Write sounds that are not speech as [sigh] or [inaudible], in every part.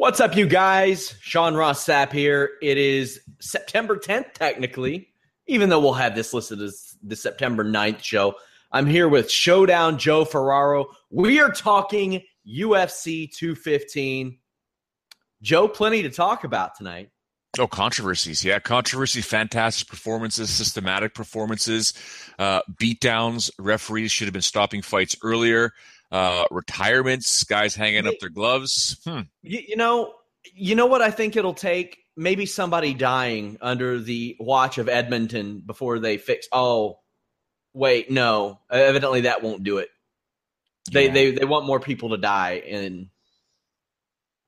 What's up, you guys? Sean Ross Sapp here. It is September 10th, technically, even though we'll have this listed as the September 9th show. I'm here with Showdown Joe Ferraro. We are talking UFC 215. Joe, plenty to talk about tonight. Oh, controversies. Yeah, controversy, fantastic performances, systematic performances, uh, beatdowns. Referees should have been stopping fights earlier uh, retirements, guys hanging up their gloves. Hmm. You, you, know, you know what I think it'll take? Maybe somebody dying under the watch of Edmonton before they fix. Oh, wait, no. Evidently, that won't do it. They yeah. they they want more people to die in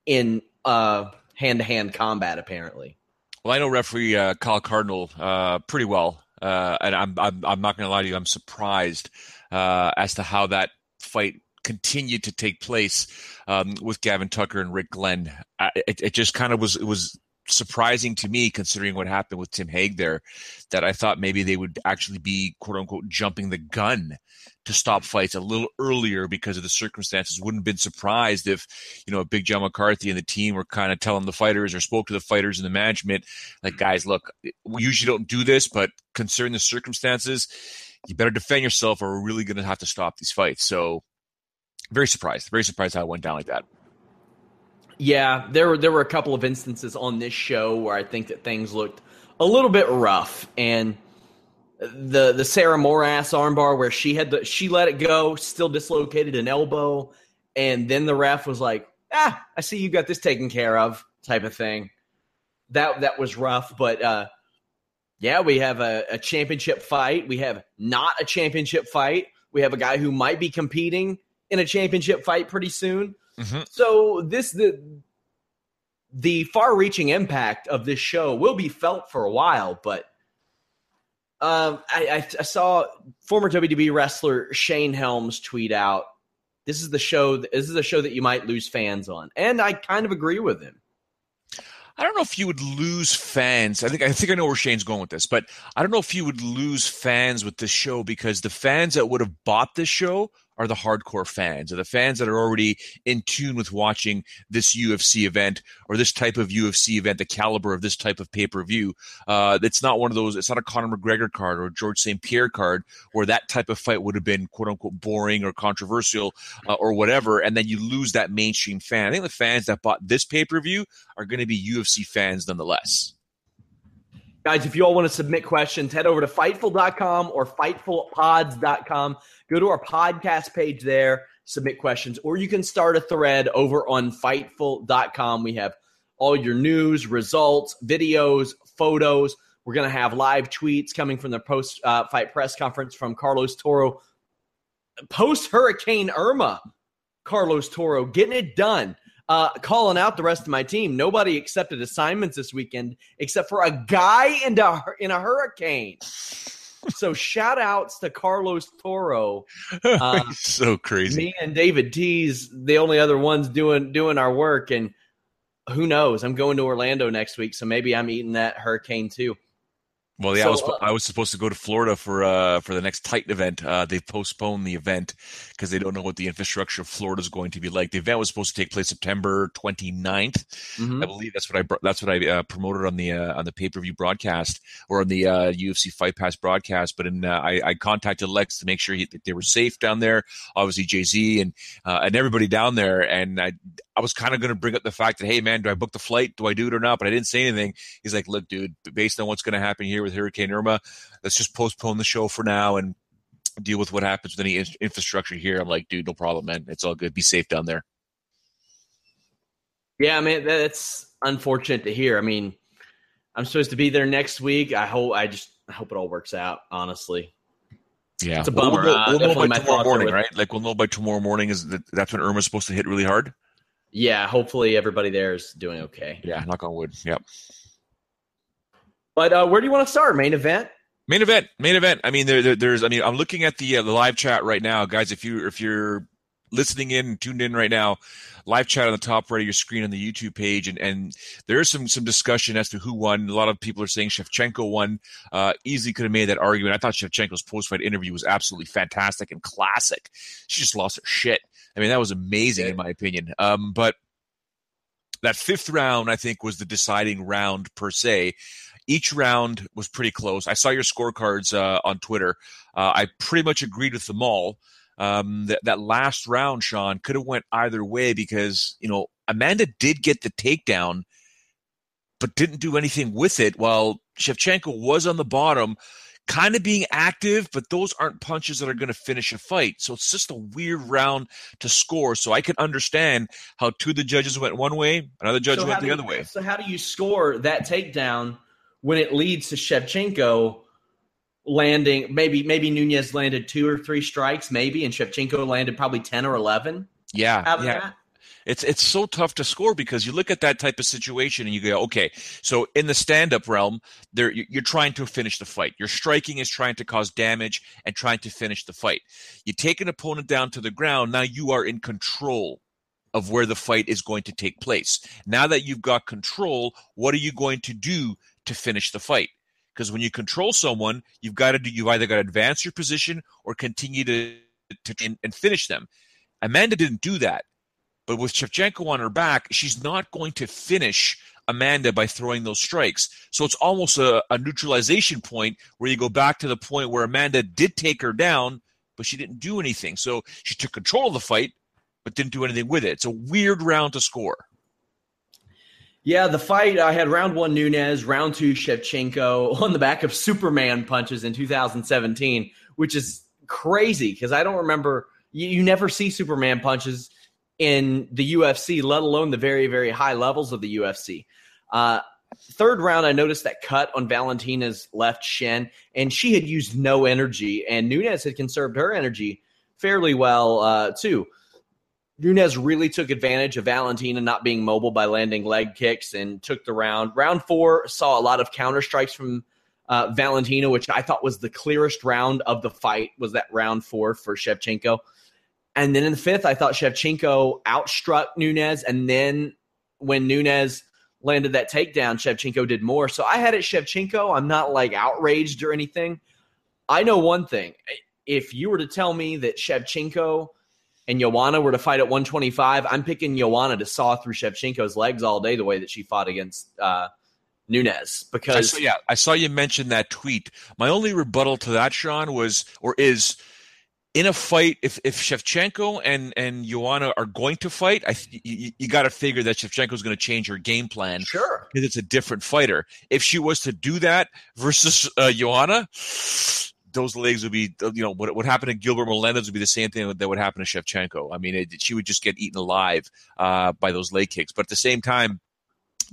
in uh hand to hand combat. Apparently. Well, I know referee uh, Kyle Cardinal uh, pretty well, uh, and I'm I'm, I'm not going to lie to you. I'm surprised uh, as to how that fight continued to take place um, with Gavin Tucker and Rick Glenn. it, it just kind of was it was surprising to me considering what happened with Tim Hague there that I thought maybe they would actually be quote unquote jumping the gun to stop fights a little earlier because of the circumstances. Wouldn't have been surprised if, you know, Big John McCarthy and the team were kind of telling the fighters or spoke to the fighters and the management, like, guys, look, we usually don't do this, but considering the circumstances, you better defend yourself or we're really going to have to stop these fights. So very surprised. Very surprised how it went down like that. Yeah, there were there were a couple of instances on this show where I think that things looked a little bit rough, and the the Sarah Moras armbar where she had the she let it go, still dislocated an elbow, and then the ref was like, "Ah, I see you got this taken care of," type of thing. That that was rough, but uh, yeah, we have a, a championship fight. We have not a championship fight. We have a guy who might be competing in a championship fight pretty soon. Mm-hmm. So this the the far-reaching impact of this show will be felt for a while, but um, I, I, I, saw former WWE wrestler Shane Helms tweet out, "This is the show. This is a show that you might lose fans on," and I kind of agree with him. I don't know if you would lose fans. I think I think I know where Shane's going with this, but I don't know if you would lose fans with this show because the fans that would have bought this show are the hardcore fans, or the fans that are already in tune with watching this UFC event or this type of UFC event, the caliber of this type of pay per view. Uh, it's not one of those. It's not a Conor McGregor card or George St. Pierre card where that type of fight would have been quote unquote boring or controversial uh, or whatever, and then you lose that mainstream fan. I think the fans that bought this pay per view are going to be UFC fans nonetheless. Guys, if you all want to submit questions, head over to Fightful.com or FightfulPods.com. Go to our podcast page there, submit questions, or you can start a thread over on Fightful.com. We have all your news, results, videos, photos. We're going to have live tweets coming from the post uh, fight press conference from Carlos Toro. Post Hurricane Irma, Carlos Toro getting it done uh, calling out the rest of my team. Nobody accepted assignments this weekend except for a guy in a, in a hurricane. So shout outs to Carlos Toro. [laughs] Uh, so crazy. Me and David T's the only other ones doing doing our work, and who knows? I'm going to Orlando next week, so maybe I'm eating that hurricane too. Well, yeah, so, I was uh, I was supposed to go to Florida for uh for the next Titan event. Uh, they've postponed the event because they don't know what the infrastructure of Florida is going to be like. The event was supposed to take place September 29th. Mm-hmm. I believe that's what I that's what I uh, promoted on the uh, on the pay per view broadcast or on the uh, UFC Fight Pass broadcast. But in uh, I, I, contacted Lex to make sure he, that they were safe down there. Obviously, Jay Z and uh, and everybody down there. And I I was kind of going to bring up the fact that hey man, do I book the flight? Do I do it or not? But I didn't say anything. He's like, look, dude, based on what's going to happen here with Hurricane Irma. Let's just postpone the show for now and deal with what happens with any in- infrastructure here. I'm like, dude, no problem, man. It's all good. Be safe down there. Yeah, I mean that's unfortunate to hear. I mean, I'm supposed to be there next week. I hope I just I hope it all works out. Honestly. Yeah, it's a bummer. We'll, we'll, uh, we'll know by tomorrow morning, right? Like we'll know by tomorrow morning. Is that that's when Irma's supposed to hit really hard? Yeah, hopefully everybody there is doing okay. Yeah, knock on wood. Yep. But uh, where do you want to start? Main event. Main event. Main event. I mean, there, there, there's. I mean, I'm looking at the uh, the live chat right now, guys. If you if you're listening in tuned in right now live chat on the top right of your screen on the youtube page and, and there is some some discussion as to who won a lot of people are saying shevchenko won uh, easily could have made that argument i thought shevchenko's post-fight interview was absolutely fantastic and classic she just lost her shit i mean that was amazing in my opinion um, but that fifth round i think was the deciding round per se each round was pretty close. I saw your scorecards uh, on Twitter. Uh, I pretty much agreed with them all. Um, that, that last round, Sean, could have went either way because you know Amanda did get the takedown, but didn't do anything with it. While Shevchenko was on the bottom, kind of being active, but those aren't punches that are going to finish a fight. So it's just a weird round to score. So I can understand how two of the judges went one way, another judge so went the you, other way. So how do you score that takedown when it leads to Shevchenko landing maybe maybe Nunes landed two or three strikes maybe and Shevchenko landed probably 10 or 11 yeah yeah that? It's it's so tough to score because you look at that type of situation and you go okay so in the stand up realm there you're trying to finish the fight your striking is trying to cause damage and trying to finish the fight you take an opponent down to the ground now you are in control of where the fight is going to take place now that you've got control what are you going to do to finish the fight. Because when you control someone, you've got to do, you've either got to advance your position or continue to, to and, and finish them. Amanda didn't do that. But with Shevchenko on her back, she's not going to finish Amanda by throwing those strikes. So it's almost a, a, neutralization point where you go back to the point where Amanda did take her down, but she didn't do anything. So she took control of the fight, but didn't do anything with it. It's a weird round to score. Yeah, the fight I had round one Nunes, round two Shevchenko [laughs] on the back of Superman punches in 2017, which is crazy because I don't remember you, you, never see Superman punches in the UFC, let alone the very very high levels of the UFC. Uh, third round, I noticed that cut on Valentina's left shin, and she had used no energy, and Nunes had conserved her energy fairly well uh, too. Nunes really took advantage of Valentina not being mobile by landing leg kicks and took the round. Round four saw a lot of counter strikes from uh, Valentina, which I thought was the clearest round of the fight. Was that round four for Shevchenko? And then in the fifth, I thought Shevchenko outstruck Nunes. and then when Nunes landed that takedown, Shevchenko did more. So I had it Shevchenko. I'm not like outraged or anything. I know one thing: if you were to tell me that Shevchenko and Joanna were to fight at 125, I'm picking Joanna to saw through Shevchenko's legs all day the way that she fought against uh, Nunes. Because I saw, yeah, I saw you mention that tweet. My only rebuttal to that, Sean, was or is in a fight if if Shevchenko and and Joanna are going to fight, I you, you got to figure that Shevchenko is going to change her game plan. Sure, because it's a different fighter. If she was to do that versus uh, Joanna those legs would be, you know, what what happened to Gilbert Melendez would be the same thing that would happen to Shevchenko. I mean, it, she would just get eaten alive uh, by those leg kicks. But at the same time,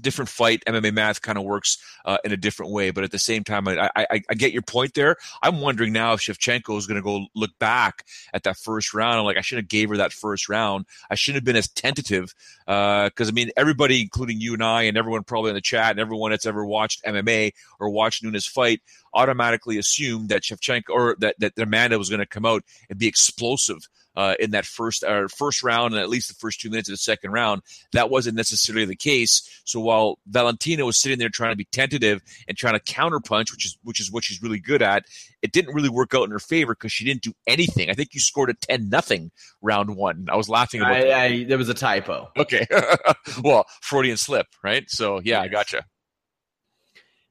different fight. MMA math kind of works uh, in a different way, but at the same time, I, I, I get your point there. I'm wondering now if Shevchenko is going to go look back at that first round. I'm like, I should have gave her that first round. I shouldn't have been as tentative because uh, I mean, everybody, including you and I, and everyone probably in the chat, and everyone that's ever watched MMA or watched Nunes fight, automatically assumed that Shevchenko or that, that Amanda was going to come out and be explosive uh, in that first uh, first round and at least the first two minutes of the second round. That wasn't necessarily the case. So while Valentina was sitting there trying to be tentative and trying to counterpunch, which is which is what she's really good at, it didn't really work out in her favor because she didn't do anything. I think you scored a ten nothing round one. I was laughing about I, that. I, there was a typo. Okay, [laughs] well Freudian slip, right? So yeah, yes. I gotcha.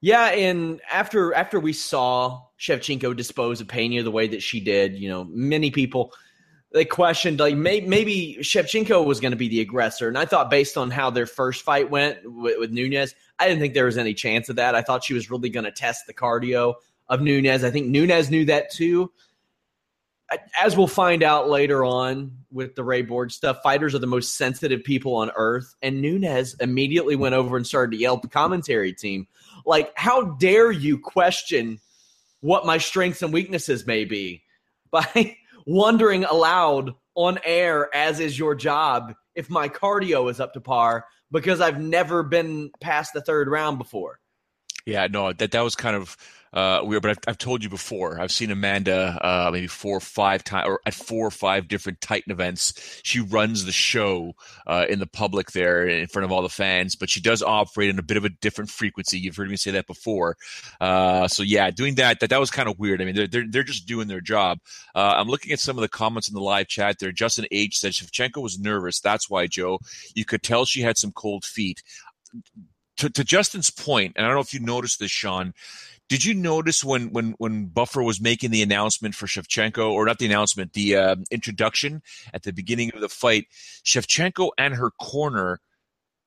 Yeah, and after after we saw Shevchenko dispose of Pena the way that she did, you know, many people they questioned like may, maybe Shevchenko was going to be the aggressor, and I thought based on how their first fight went with, with Nunes, I didn't think there was any chance of that. I thought she was really going to test the cardio of Nunes. I think Nunes knew that too. As we'll find out later on with the Ray Borg stuff, fighters are the most sensitive people on earth. And Nunes immediately went over and started to yell at the commentary team, like, "How dare you question what my strengths and weaknesses may be?" [laughs] By wondering aloud on air, as is your job, if my cardio is up to par because I've never been past the third round before. Yeah, no, that that was kind of uh, weird. But I've, I've told you before. I've seen Amanda uh, maybe four or five times, or at four or five different Titan events. She runs the show uh, in the public there in front of all the fans, but she does operate in a bit of a different frequency. You've heard me say that before. Uh, so yeah, doing that that that was kind of weird. I mean, they're they're, they're just doing their job. Uh, I'm looking at some of the comments in the live chat there. Justin H said Shevchenko was nervous. That's why Joe. You could tell she had some cold feet. To, to Justin's point, and I don't know if you noticed this, Sean did you notice when when when Buffer was making the announcement for Shevchenko, or not the announcement, the uh, introduction at the beginning of the fight? Shevchenko and her corner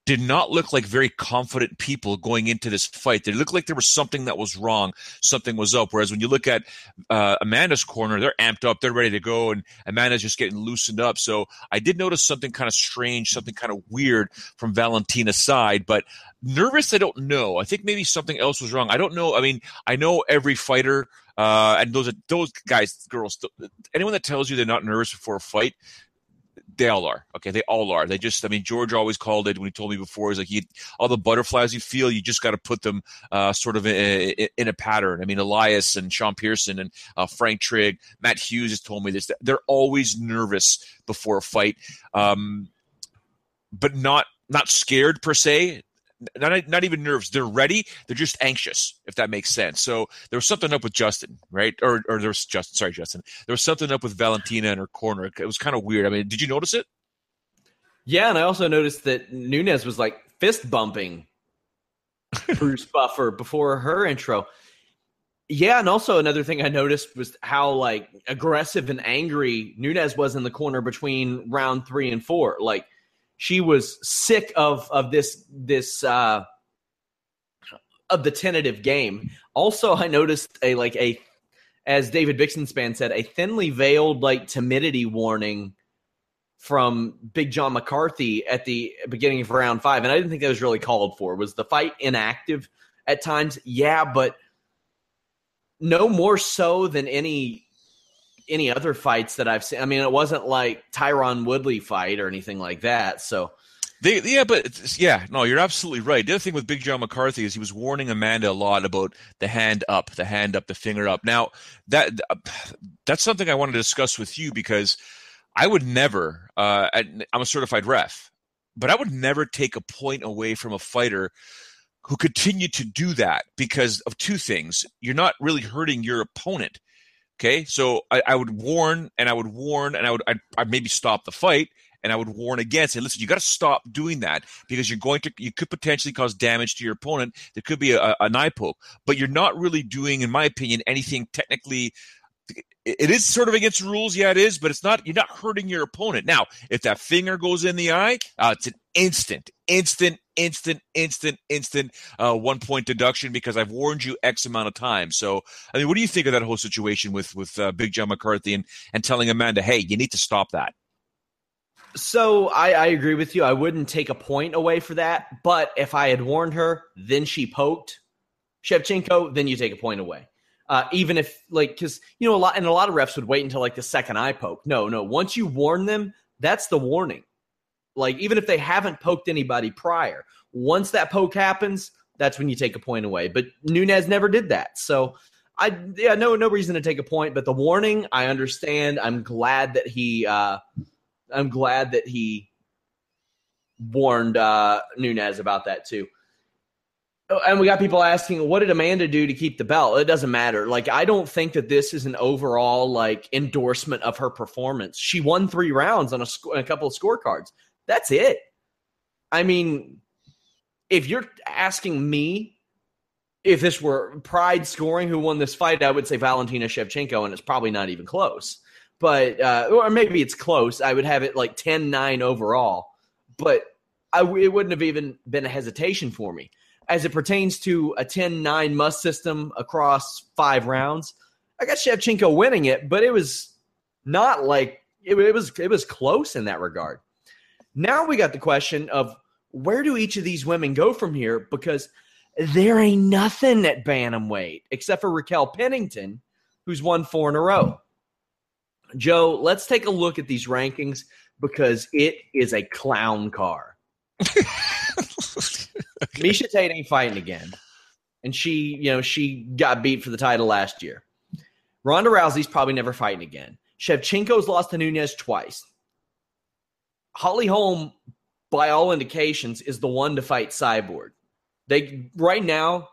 did not look like very confident people going into this fight. They looked like there was something that was wrong, something was up. Whereas when you look at uh, Amanda's corner, they're amped up, they're ready to go, and Amanda's just getting loosened up. So I did notice something kind of strange, something kind of weird from Valentina's side. But nervous, I don't know. I think maybe something else was wrong. I don't know. I mean, I know every fighter. Uh, and those those guys, girls, anyone that tells you they're not nervous before a fight, they all are. Okay, they all are. They just, I mean, George always called it when he told me before. He's like, he, all the butterflies you feel, you just got to put them uh, sort of in, in, a pattern. I mean, Elias and Sean Pierson and uh, Frank Trigg, Matt Hughes has told me this. They're always nervous before a fight, um, but not not scared per se not not even nerves. They're ready. They're just anxious, if that makes sense. So there was something up with Justin, right? Or or there was Justin. Sorry, Justin. There was something up with Valentina in her corner. It was kind of weird. I mean, did you notice it? Yeah, and I also noticed that Nunes was like fist bumping [laughs] Bruce Buffer before her intro. Yeah, and also another thing I noticed was how like aggressive and angry Nunes was in the corner between round three and four. Like she was sick of of this this uh, of the tentative game. Also, I noticed a like a as David Bixenspan said, a thinly veiled like timidity warning from Big John McCarthy at the beginning of round five, and I didn't think that was really called for. Was the fight inactive at times? Yeah, but no more so than any any other fights that I've seen. I mean, it wasn't like Tyron Woodley fight or anything like that. So. They, yeah, but yeah, no, you're absolutely right. The other thing with Big John McCarthy is he was warning Amanda a lot about the hand up, the hand up, the finger up. Now that that's something I want to discuss with you because I would never. Uh, I'm a certified ref, but I would never take a point away from a fighter who continued to do that because of two things. You're not really hurting your opponent. Okay, so I, I, would warn and I would warn and I would I'd, I'd maybe stop the fight and I would warn again, say, listen, you got to stop doing that because you're going to, you could potentially cause damage to your opponent. There could be a, an eye poke, but you're not really doing, in my opinion, anything technically. It is sort of against rules, yeah, it is, but it's not. You're not hurting your opponent. Now, if that finger goes in the eye, uh, it's an instant, instant, instant, instant, instant uh, one point deduction because I've warned you X amount of times. So, I mean, what do you think of that whole situation with with uh, Big John McCarthy and and telling Amanda, hey, you need to stop that? So I, I agree with you. I wouldn't take a point away for that. But if I had warned her, then she poked Shevchenko, then you take a point away. Uh, even if like because you know a lot and a lot of refs would wait until like the second eye poke. No, no. Once you warn them, that's the warning. Like even if they haven't poked anybody prior, once that poke happens, that's when you take a point away. But Nunes never did that. So I yeah, no no reason to take a point, but the warning, I understand. I'm glad that he uh I'm glad that he warned uh Nunes about that too. And we got people asking, what did Amanda do to keep the belt? It doesn't matter. Like, I don't think that this is an overall like endorsement of her performance. She won three rounds on a, sc- a couple of scorecards. That's it. I mean, if you're asking me if this were Pride scoring who won this fight, I would say Valentina Shevchenko, and it's probably not even close. But uh, or maybe it's close. I would have it like 10-9 overall, but I, it wouldn't have even been a hesitation for me as it pertains to a 10-9 must system across five rounds. I got Shevchenko winning it, but it was not like it, it was. It was close in that regard. Now we got the question of where do each of these women go from here? Because there ain't nothing at bantamweight except for Raquel Pennington, who's won four in a row. Joe, let's take a look at these rankings because it is a clown car. [laughs] [laughs] okay. Miesha Tate ain't fighting again. And she, you know, she got beat for the title last year. Ronda Rousey's probably never fighting again. Shevchenko's lost to Nunes twice. Holly Holm, by all indications, is the one to fight Cyborg. They right now,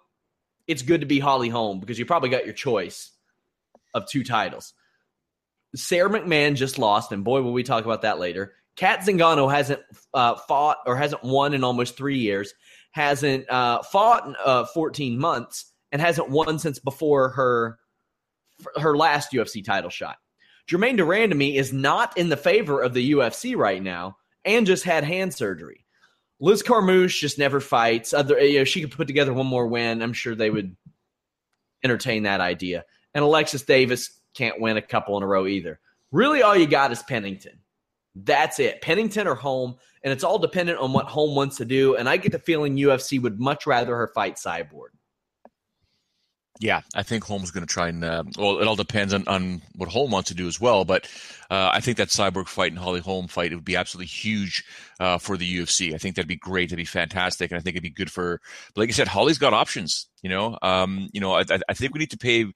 it's good to be Holly Holm because you probably got your choice of two titles. Sara McMann just lost, and boy, will we talk about that later. Cat Zingano hasn't uh, fought or hasn't won in almost three years, hasn't uh, fought in uh, 14 months, and hasn't won since before her her last UFC title shot. Germaine de Randamie is not in the favor of the UFC right now and just had hand surgery. Liz Carmouche just never fights. Other, you know, she could put together one more win. I'm sure they would entertain that idea. And Alexis Davis can't win a couple in a row either. Really, all you got is Pennington. That's it. Pennington or Holm, and it's all dependent on what Holm wants to do. And I get the feeling UFC would much rather her fight Cyborg. Yeah, I think Holm's going to try and uh, well, it all depends on, on what Holm wants to do as well. But uh, I think that Cyborg fight and Holly Holm fight it would be absolutely huge uh, for the UFC. I think that'd be great. That'd be fantastic, and I think it'd be good for. Like I said, Holly's got options. You know, um, you know, I, I think we need to pay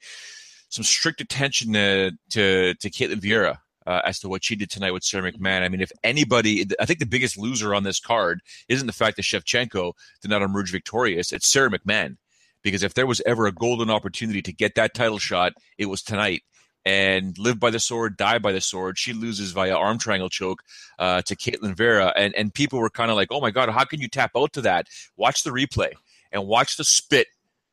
some strict attention to to, to Ketlen Vieira. Uh, as to what she did tonight with Sarah McMahon. I mean, if anybody, I think the biggest loser on this card isn't the fact that Shevchenko did not emerge victorious. It's Sarah McMahon. because if there was ever a golden opportunity to get that title shot, it was tonight. And live by the sword, die by the sword. She loses via arm triangle choke uh, to Ketlen Vieira. and and people were kind of like, "Oh my god, how can you tap out to that?" Watch the replay and watch the spit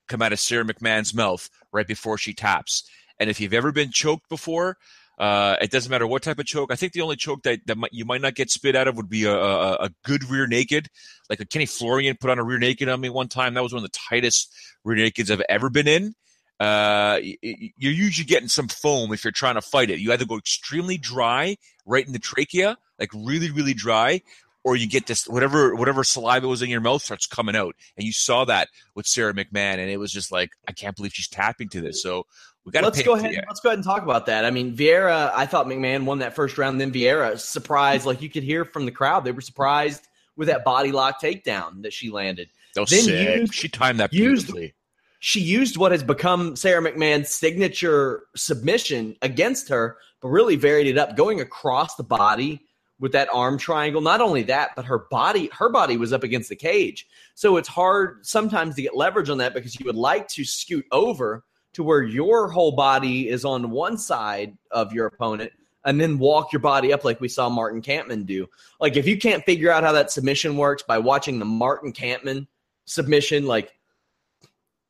come out of Sarah McMahon's mouth right before she taps. And if you've ever been choked before, uh, it doesn't matter what type of choke. I think the only choke that, that might, you might not get spit out of would be a, a, a, good rear naked. Like a Kenny Florian put on a rear naked on me one time. That was one of the tightest rear nakeds I've ever been in. Uh, you're usually getting some foam if you're trying to fight it. You either go extremely dry right in the trachea, like really, really dry, or you get this whatever whatever saliva was in your mouth starts coming out. And you saw that with Sarah McMahon, and it was just like, I can't believe she's tapping to this. So we got. Let's go ahead. Let's go ahead and talk about that. I mean, Vieira. I thought McMahon won that first round. Then Vieira surprised, like you could hear from the crowd, they were surprised with that body lock takedown that she landed. Then sick. Used, she timed that beautifully. Used, she used what has become Sarah McMahon's signature submission against her, but really varied it up, going across the body with that arm triangle. Not only that, but her body, her body was up against the cage. So it's hard sometimes to get leverage on that because you would like to scoot over to where your whole body is on one side of your opponent and then walk your body up like we saw Martin Kampmann do. Like if you can't figure out how that submission works by watching the Martin Kampmann submission, like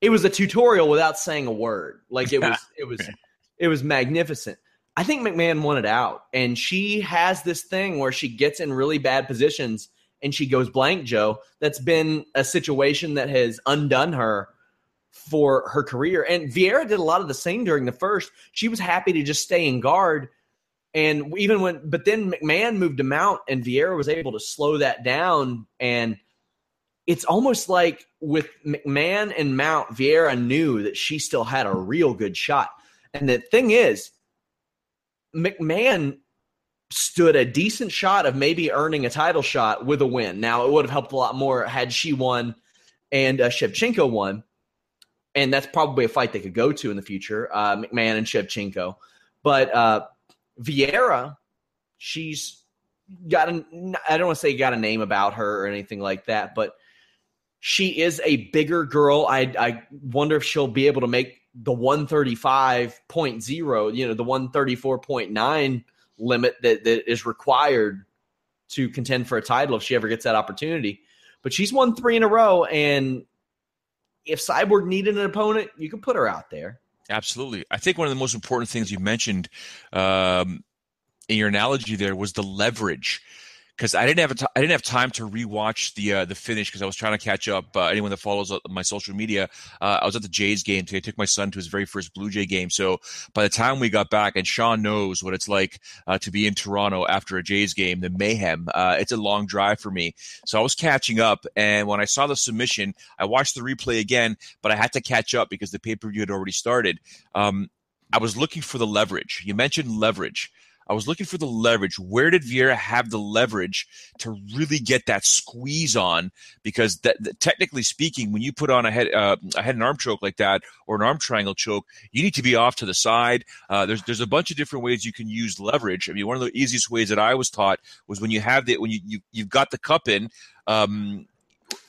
it was a tutorial without saying a word. Like it was it was it was magnificent. I think McMann wanted out and she has this thing where she gets in really bad positions and she goes blank, Joe. That's been a situation that has undone her for her career. And Vieira did a lot of the same during the first. She was happy to just stay in guard. And even when, but then McMahon moved to mount, and Vieira was able to slow that down. And it's almost like with McMahon and Mount, Vieira knew that she still had a real good shot. And the thing is, McMahon stood a decent shot of maybe earning a title shot with a win. Now, it would have helped a lot more had she won and uh, Shevchenko won. And that's probably a fight they could go to in the future. Uh, McMahon and Shevchenko, but uh, Vieira, she's got a. I don't want to say got a name about her or anything like that, but she is a bigger girl. I I wonder if she'll be able to make the 135.0, you know, the 134.9 limit that, that is required to contend for a title if she ever gets that opportunity. But she's won three in a row, and if Cyborg needed an opponent, you could put her out there. Absolutely. I think one of the most important things you mentioned um, in your analogy there was the leverage because I didn't have t- I didn't have time to rewatch the uh, the finish because I was trying to catch up. Uh, anyone that follows my social media, uh, I was at the Jays game today. I took my son to his very first Blue Jay game. So by the time we got back, and Sean knows what it's like uh, to be in Toronto after a Jays game, the mayhem. Uh, it's a long drive for me. So I was catching up, and when I saw the submission, I watched the replay again, but I had to catch up because the pay per view had already started. Um, I was looking for the leverage. You mentioned leverage. I was looking for the leverage. Where did Vieira have the leverage to really get that squeeze on? Because that, that technically speaking, when you put on a head uh, a head and arm choke like that or an arm triangle choke, you need to be off to the side. Uh, there's there's a bunch of different ways you can use leverage. I mean, one of the easiest ways that I was taught was when you have the when you, you you've got the cup in. Um,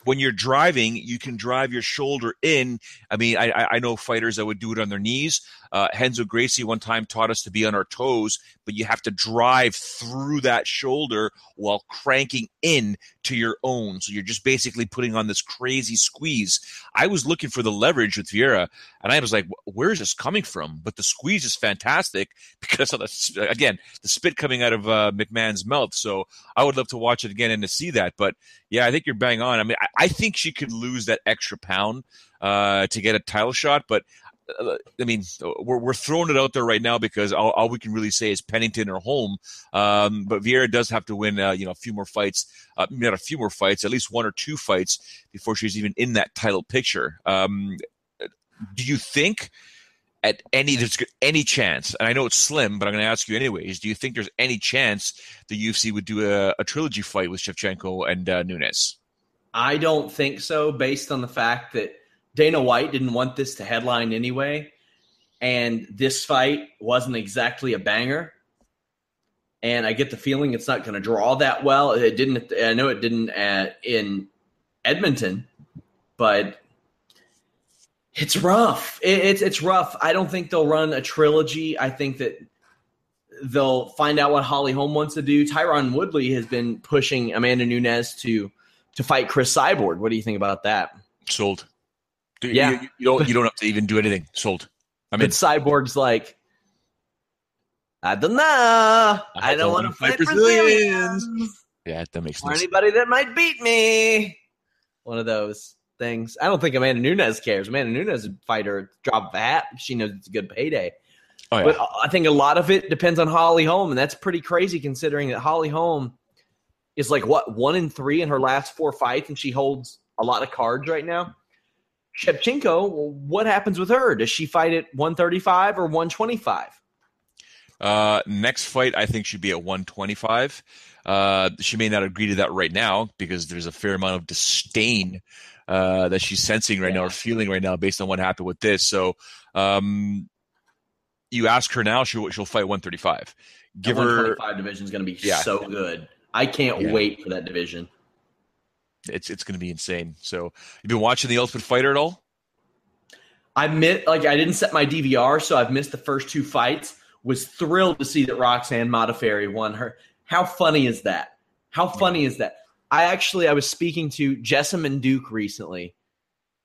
when you're driving, you can drive your shoulder in. I mean, I, I know fighters that would do it on their knees. Uh, Renzo Gracie one time taught us to be on our toes, but you have to drive through that shoulder while cranking in to your own. So you're just basically putting on this crazy squeeze. I was looking for the leverage with Vieira, and I was like, where is this coming from? But the squeeze is fantastic [laughs] because of the, again, the spit coming out of uh, McMahon's mouth. So I would love to watch it again and to see that. But yeah, I think you're bang on. I mean, I, I think she could lose that extra pound uh, to get a title shot, but I mean, we're, we're throwing it out there right now because all, all we can really say is Pennington or Holm. Um, but Vieira does have to win, uh, you know, a few more fights, uh, not a few more fights, at least one or two fights before she's even in that title picture. Um, do you think at any there's any chance, and I know it's slim, but I'm going to ask you anyways. Do you think there's any chance the UFC would do a, a trilogy fight with Shevchenko and uh, Nunes? I don't think so, based on the fact that Dana White didn't want this to headline anyway, and this fight wasn't exactly a banger. And I get the feeling it's not going to draw that well. It didn't. I know it didn't at, in Edmonton, but it's rough. It, it's it's rough. I don't think they'll run a trilogy. I think that they'll find out what Holly Holm wants to do. Tyron Woodley has been pushing Amanda Nunes to to fight Cris Cyborg. What do you think about that? Sold. Yeah, you, you, don't you don't have to even do anything. Sold. I mean, Cyborg's like, I don't know. I, I don't, want to fight Brazilians. Brazilians. Yeah, that makes sense. or anybody that might beat me. One of those things. I don't think Amanda Nunes cares. Amanda Nunes would fight her drop that. She knows it's a good payday. Oh, yeah. But I think a lot of it depends on Holly Holm, and that's pretty crazy considering that Holly Holm is like what one in three in her last four fights, and she holds a lot of cards right now. Shevchenko, what happens with her? Does she fight at 135 or 125? Uh, next fight, I think she'd be at 125. Uh, she may not agree to that right now because there's a fair amount of disdain uh, that she's sensing right yeah. now or feeling right now based on what happened with this. So, um, you ask her now, she'll she'll fight 135. Give her 125 division is going to be yeah. so good. I can't yeah. wait for that division it's it's going to be insane. So, you've been watching the Ultimate Fighter at all? I mit like I didn't set my DVR, so I've missed the first two fights. Was thrilled to see that Roxanne Modafferi won her. How funny is that? How funny is that? I actually I was speaking to Jessamyn Duke recently,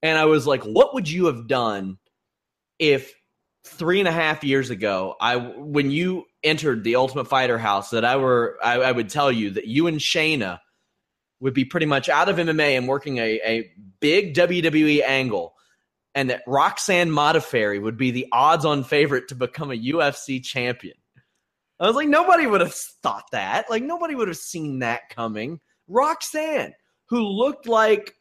and I was like, "What would you have done if three and a half years ago, I when you entered the Ultimate Fighter house, that I were I, I would tell you that you and Shayna would be pretty much out of MMA and working a, a big WWE angle, and that Roxanne Modafferi would be the odds on favorite to become a UFC champion. I was like, nobody would have thought that. Like, nobody would have seen that coming. Roxanne, who looked like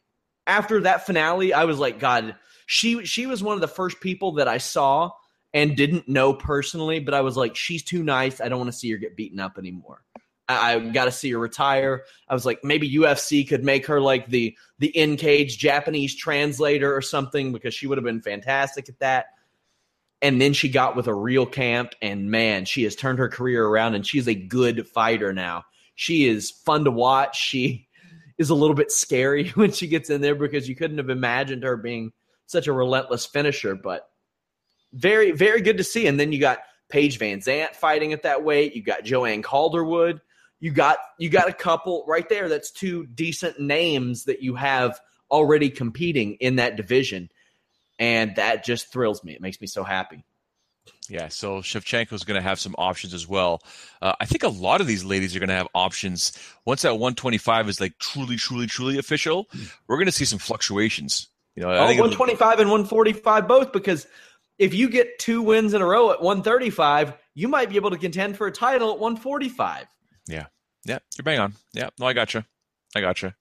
after that finale, I was like, God, she she was one of the first people that I saw and didn't know personally, but I was like, she's too nice. I don't want to see her get beaten up anymore. I, I got to see her retire. I was like, maybe UFC could make her like the the in cage Japanese translator or something because she would have been fantastic at that. And then she got with a real camp, and man, she has turned her career around, and she's a good fighter now. She is fun to watch. She is a little bit scary [laughs] when she gets in there because you couldn't have imagined her being such a relentless finisher, but very, very good to see. And then you got Paige VanZant fighting at that weight. You got Joanne Calderwood. You got you got a couple right there. That's two decent names that you have already competing in that division, and that just thrills me. It makes me so happy. Yeah, so Shevchenko is going to have some options as well. Uh, I think a lot of these ladies are going to have options once that 125 is like truly, truly, truly official. We're going to see some fluctuations. You know, oh, 125 and 145 both because if you get two wins in a row at 135, you might be able to contend for a title at 145. Yeah. Yeah. You're bang on. Yeah. No, I got you. I got you.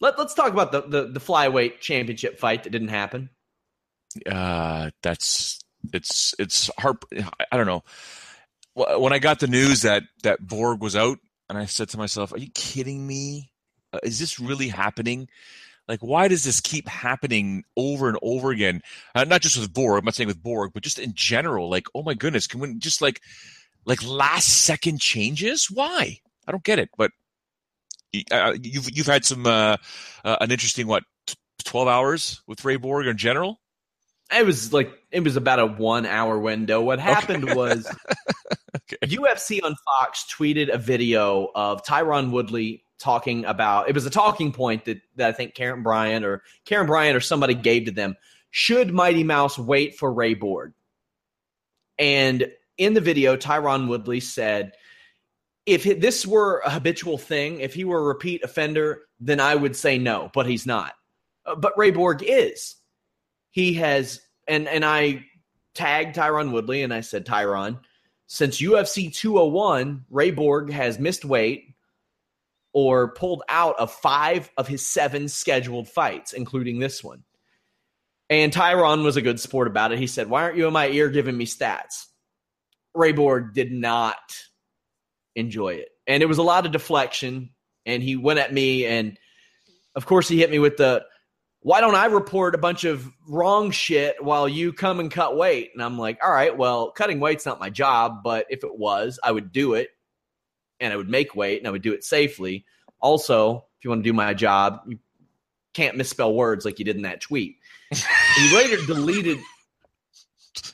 Let, let's talk about the, the, the flyweight championship fight that didn't happen. Uh, that's, it's, it's hard. I don't know. When I got the news that, that Borg was out, and I said to myself, are you kidding me? Uh, is this really happening? Like, why does this keep happening over and over again? Uh, not just with Borg. I'm not saying with Borg, but just in general. Like, oh my goodness, can we just like, like last second changes? Why? I don't get it. But uh, you've you've had some uh, uh, an interesting what twelve hours with Ray Borg in general. It was like it was about a one hour window. What happened [laughs] okay. was okay. UFC on Fox tweeted a video of Tyron Woodley talking about it was a talking point that, that I think Karen Bryant or Karen Bryant or somebody gave to them. Should Mighty Mouse wait for Ray Borg? And in the video, Tyron Woodley said, if this were a habitual thing, if he were a repeat offender, then I would say no, but he's not. Uh, but Ray Borg is. He has, and and I tagged Tyron Woodley and I said, Tyron, since UFC 201, Ray Borg has missed weight, or pulled out of five of his seven scheduled fights, including this one. And Tyron was a good sport about it. He said, Why aren't you in my ear giving me stats? Ray Borg did not enjoy it. And it was a lot of deflection. And he went at me. And of course, he hit me with the, Why don't I report a bunch of wrong shit while you come and cut weight? And I'm like, All right, well, cutting weight's not my job. But if it was, I would do it and I would make weight and I would do it safely. Also, if you want to do my job, you can't misspell words like you did in that tweet. he later deleted.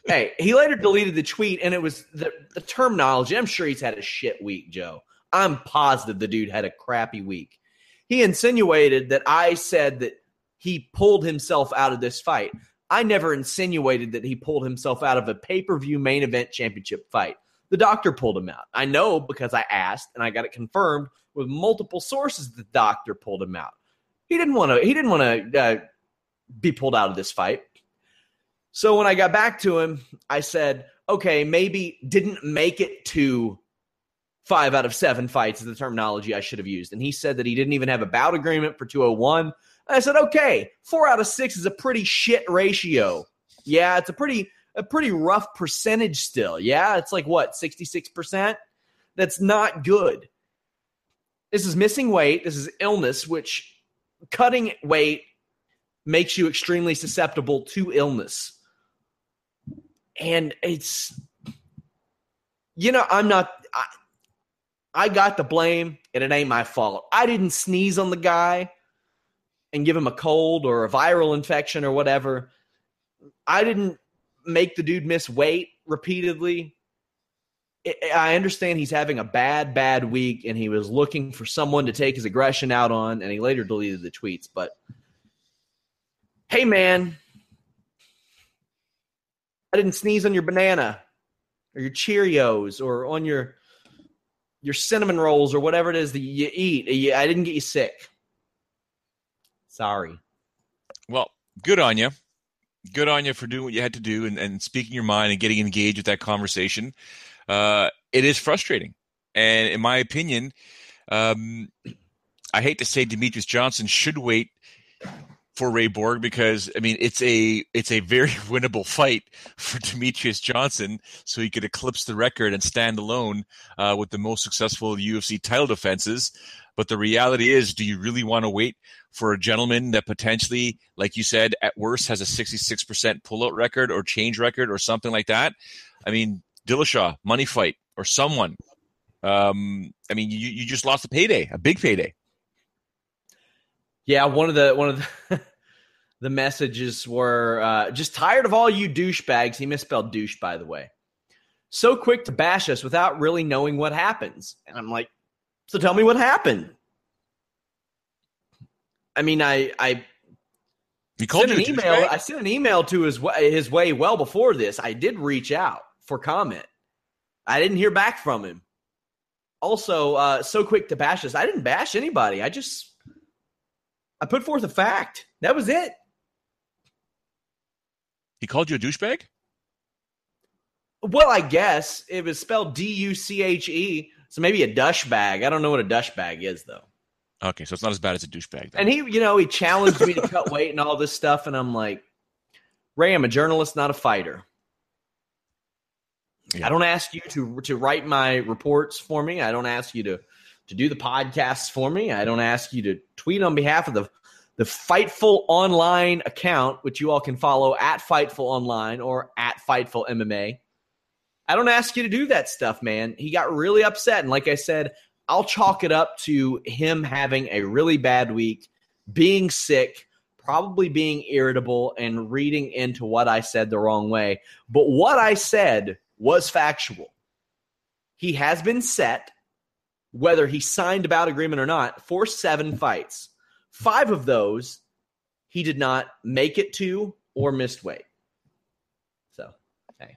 Hey, he later deleted the tweet, and it was the, the terminology. I'm sure he's had a shit week, Joe. I'm positive the dude had a crappy week. He insinuated that I said that he pulled himself out of this fight. I never insinuated that he pulled himself out of a pay per view main event championship fight. The doctor pulled him out. I know because I asked and I got it confirmed with multiple sources. The doctor pulled him out. He didn't want to. He didn't want to uh, be pulled out of this fight. So when I got back to him, I said, "Okay, maybe didn't make it to five out of seven fights." Is the terminology I should have used. And he said that he didn't even have a bout agreement for 201. I said, "Okay, four out of six is a pretty shit ratio. Yeah, it's a pretty a pretty rough percentage still. Yeah, it's like what, 66%? That's not good. This is missing weight, this is illness, which cutting weight makes you extremely susceptible to illness. And it's you know, I'm not I, I got the blame and it ain't my fault. I didn't sneeze on the guy and give him a cold or a viral infection or whatever. I didn't make the dude miss weight repeatedly. I understand he's having a bad, bad week and he was looking for someone to take his aggression out on, and he later deleted the tweets. But hey, man, I didn't sneeze on your banana or your Cheerios or on your your cinnamon rolls or whatever it is that you eat. I didn't get you sick. Sorry. Well, good on you good on you for doing what you had to do and, and speaking your mind and getting engaged with that conversation. Uh, it is frustrating. And in my opinion, um, I hate to say Demetrious Johnson should wait for Ray Borg because I mean it's a it's a very [laughs] winnable fight for Demetrious Johnson, so he could eclipse the record and stand alone uh, with the most successful UFC title defenses. But the reality is, do you really want to wait for a gentleman that potentially, like you said, at worst has a 66% pullout record or change record or something like that? I mean, Dillashaw, money fight, or someone. Um, I mean, you, you just lost a payday, a big payday. Yeah, one of the one of the [laughs] the messages were uh, just tired of all you douchebags. He misspelled douche, by the way. So quick to bash us without really knowing what happens. And I'm like, so tell me what happened. I mean, I I he called sent you an email. I sent an email to his his way well before this. I did reach out for comment. I didn't hear back from him. Also, uh, so quick to bash us. I didn't bash anybody. I just I put forth a fact. That was it. He called you a douchebag? Well, I guess it was spelled D U C H E, so maybe a douchebag. I don't know what a douchebag is though. Okay, so it's not as bad as a douchebag. And he, you know, he challenged me to cut weight and all this stuff, and I'm like, Ray, I'm a journalist, not a fighter. Yeah. I don't ask you to to write my reports for me. I don't ask you to to do the podcasts for me. I don't ask you to tweet on behalf of the the Fightful Online account, which you all can follow at Fightful Online or at Fightful MMA. I don't ask you to do that stuff, man. He got really upset. And like I said, I'll chalk it up to him having a really bad week, being sick, probably being irritable, and reading into what I said the wrong way. But what I said was factual. He has been set whether he signed a bout agreement or not, for seven fights. Five of those he did not make it to or missed weight. So, hey.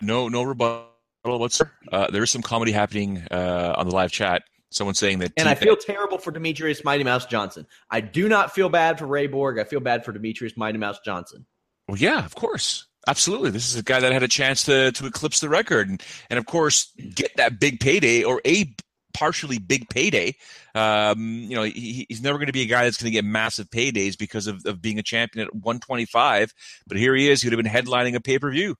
No, no rebuttal whatsoever. Uh, there is some comedy happening uh, on the live chat. Someone saying that. And I feel terrible for Demetrious Mighty Mouse Johnson. I do not feel bad for Ray Borg. I feel bad for Demetrious Mighty Mouse Johnson. Well, yeah, of course. Absolutely. This is a guy that had a chance to, to eclipse the record and, and, of course, get that big payday or a partially big payday. Um, you know, he, he's never going to be a guy that's going to get massive paydays because of, of being a champion at 125. But here he is. He would have been headlining a pay per view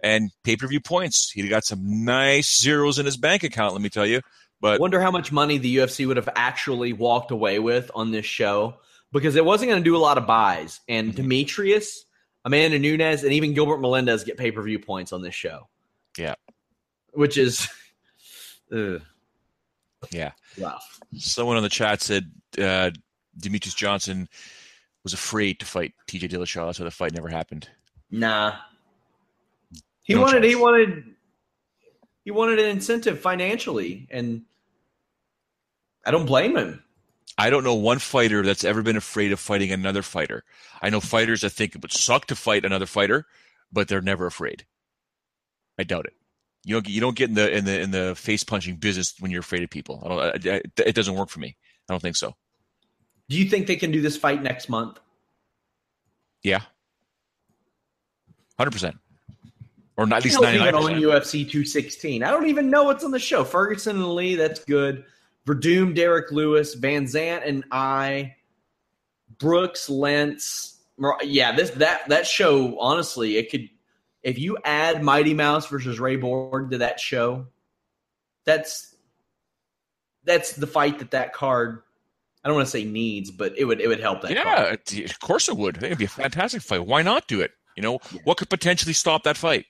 and pay per view points. He'd got some nice zeros in his bank account, let me tell you. But wonder how much money the UFC would have actually walked away with on this show because it wasn't going to do a lot of buys. And mm-hmm. Demetrious Amanda Nunes, and even Gilbert Melendez get pay per view points on this show. Yeah, which is, [laughs] uh, yeah, wow. Someone on the chat said uh, Demetrious Johnson was afraid to fight T.J. Dillashaw, so the fight never happened. Nah, he no wanted. Chance. He wanted. He wanted an incentive financially, and I don't blame him. I don't know one fighter that's ever been afraid of fighting another fighter. I know fighters that think it would suck to fight another fighter, but they're never afraid. I doubt it. You don't you don't get in the in the in the face punching business when you're afraid of people. I don't. I, it doesn't work for me. I don't think so. Do you think they can do this fight next month? Yeah, hundred percent, or at least ninety nine. On UFC two sixteen, I don't even know what's on the show. Ferguson and Lee, that's good. Werdum, Derrick Lewis, VanZant, and I, Brooks, Lentz. Yeah, this that that show. Honestly, it could if you add Mighty Mouse versus Ray Borg to that show. That's that's the fight that that card. I don't want to say needs, but it would it would help that. Yeah, card. of course it would. It would be a fantastic fight. Why not do it? You know, what could potentially stop that fight?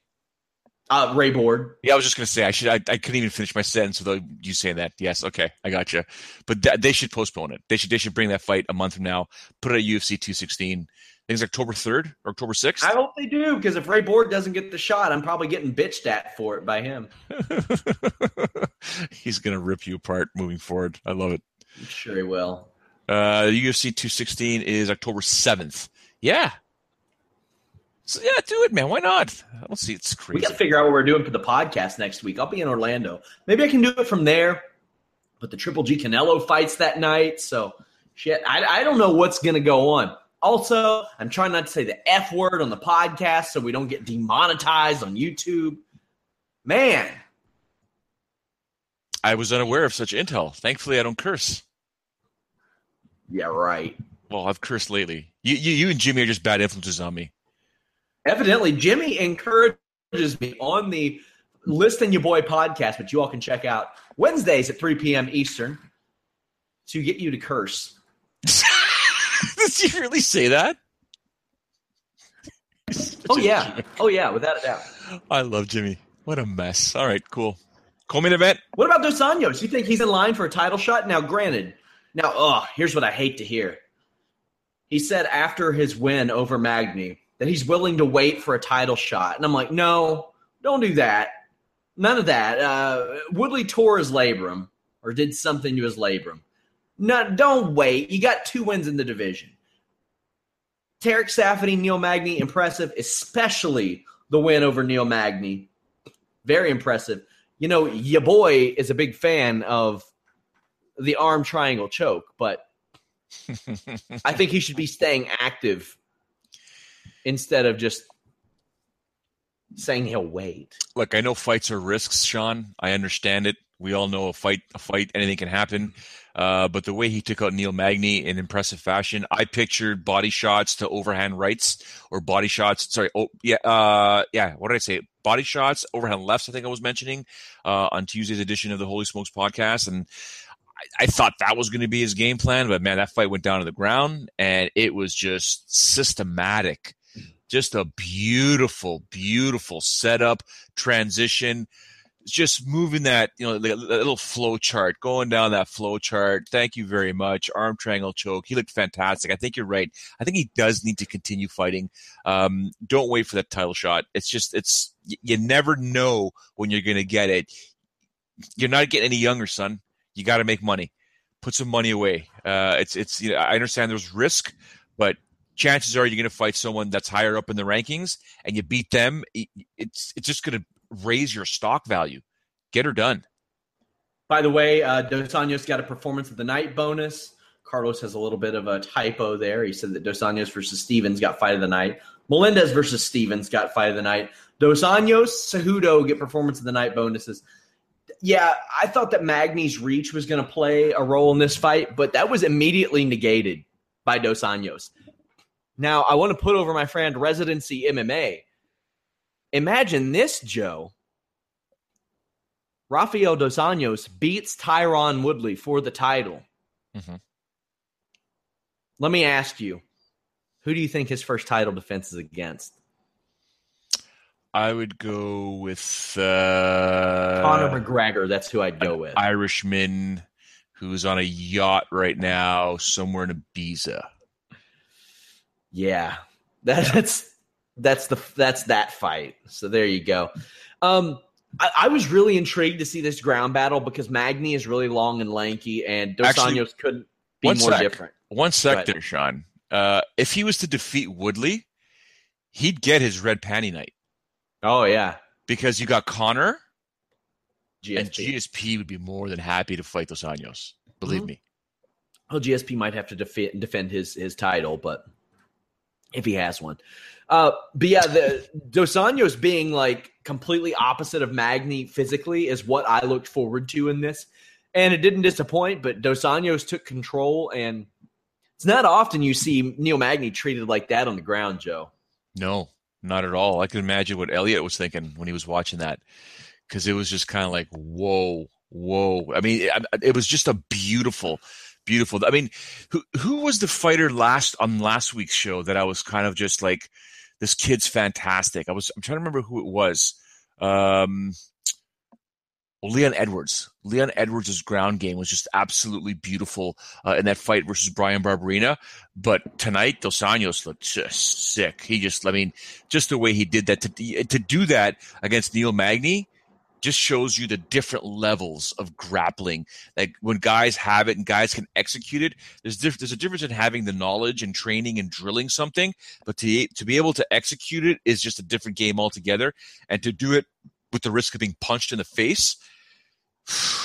Uh, Ray Borg. Yeah, I was just gonna say I should. I, I couldn't even finish my sentence without you saying that. Yes, okay, I got you. But th- they should postpone it. They should. They should bring that fight a month from now. Put it at UFC 216. I think it's October 3rd or October 6th. I hope they do because if Ray Borg doesn't get the shot, I'm probably getting bitched at for it by him. [laughs] He's gonna rip you apart moving forward. I love it. I'm sure he will. Uh, UFC 216 is October 7th. Yeah. So yeah, do it, man. Why not? I don't see it's crazy. We got to figure out what we're doing for the podcast next week. I'll be in Orlando. Maybe I can do it from there. But the Triple G Canelo fights that night, so shit. I, I don't know what's gonna go on. Also, I'm trying not to say the F word on the podcast so we don't get demonetized on YouTube. Man, I was unaware of such intel. Thankfully, I don't curse. Yeah, right. Well, I've cursed lately. You, you, you and Jimmy are just bad influences on me. Evidently, Jimmy encourages me on the Listen Your Boy podcast, which you all can check out Wednesdays at 3 p.m. Eastern to get you to curse. [laughs] Did you really say that? oh, yeah. Oh, yeah, without a doubt. I love Jimmy. What a mess. All right, cool. Call me an event. What about Dos Anjos? You think he's in line for a title shot? Now, granted, now, oh, here's what I hate to hear. He said after his win over Magny that he's willing to wait for a title shot. And I'm like, no, don't do that. None of that. Uh, Woodley tore his labrum or did something to his labrum. No, don't wait. You got two wins in the division. Tarec Saffiedine, Neil Magny, impressive, especially the win over Neil Magny. Very impressive. You know, your boy is a big fan of the arm triangle choke, but [laughs] I think he should be staying active instead of just saying he'll wait. Look, I know fights are risks, Sean. I understand it. We all know a fight, a fight, anything can happen. Uh, but the way he took out Neil Magny in impressive fashion, I pictured body shots to overhand rights or body shots. Sorry, oh yeah, uh, yeah. What did I say? Body shots, overhand lefts. I think I was mentioning uh, on Tuesday's edition of the Holy Smokes podcast, and I, I thought that was going to be his game plan. But man, that fight went down to the ground, and it was just systematic just a beautiful, beautiful setup, transition, just moving that, you know, little flow chart, going down that flow chart. Thank you very much. Arm triangle choke. He looked fantastic. I think you're right. I think he does need to continue fighting. Um, don't wait for that title shot. It's just, it's, you never know when you're going to get it. You're not getting any younger, son. You got to make money. Put some money away. Uh, it's, it's, you know, I understand there's risk, but chances are you're going to fight someone that's higher up in the rankings and you beat them. It's it's just going to raise your stock value. Get her done. By the way, uh, Dos Anjos got a performance of the night bonus. Carlos has a little bit of a typo there. He said that Dos Anjos versus Stephens got fight of the night. Melendez versus Stephens got fight of the night. Dos Anjos, Cejudo get performance of the night bonuses. Yeah, I thought that Magny's reach was going to play a role in this fight, but that was immediately negated by Dos Anjos. Now, I want to put over my friend Residency MMA. Imagine this, Joe. Rafael Dos Anjos beats Tyron Woodley for the title. Mm-hmm. Let me ask you, who do you think his first title defense is against? I would go with uh, Conor McGregor. That's who I'd go with. Irishman who's on a yacht right now somewhere in Ibiza. Yeah, that, that's that's the that's that fight. So there you go. Um, I, I, was really intrigued to see this ground battle because Magny is really long and lanky, and Dos Actually, Anjos couldn't be more sec. different. One sec there, Sean. Uh, if he was to defeat Woodley, he'd get his red panty night. Oh yeah, because you got Conor, GSP. and GSP would be more than happy to fight Dos Anjos. Believe mm-hmm. me. Well, GSP might have to defend defend his his title, but if he has one. Uh, but yeah, the Dos Anjos being like completely opposite of Magny physically is what I looked forward to in this. And it didn't disappoint, but Dos Anjos took control. And it's not often you see Neil Magny treated like that on the ground, Joe. No, not at all. I can imagine what Elliot was thinking when he was watching that because it was just kind of like, whoa, whoa. I mean, it, it was just a beautiful beautiful. I mean, who who was the fighter last on last week's show that I was kind of just like, this kid's fantastic. I was I'm trying to remember who it was. Um, Leon Edwards. Leon Edwards' ground game was just absolutely beautiful uh, in that fight versus Bryan Barberena. But tonight, Dos Anjos looked just sick. He just, I mean, just the way he did that to to do that against Neil Magny, just shows you the different levels of grappling. Like when guys have it and guys can execute it, there's diff- there's a difference in having the knowledge and training and drilling something, but to to be able to execute it is just a different game altogether. And to do it with the risk of being punched in the face. [sighs]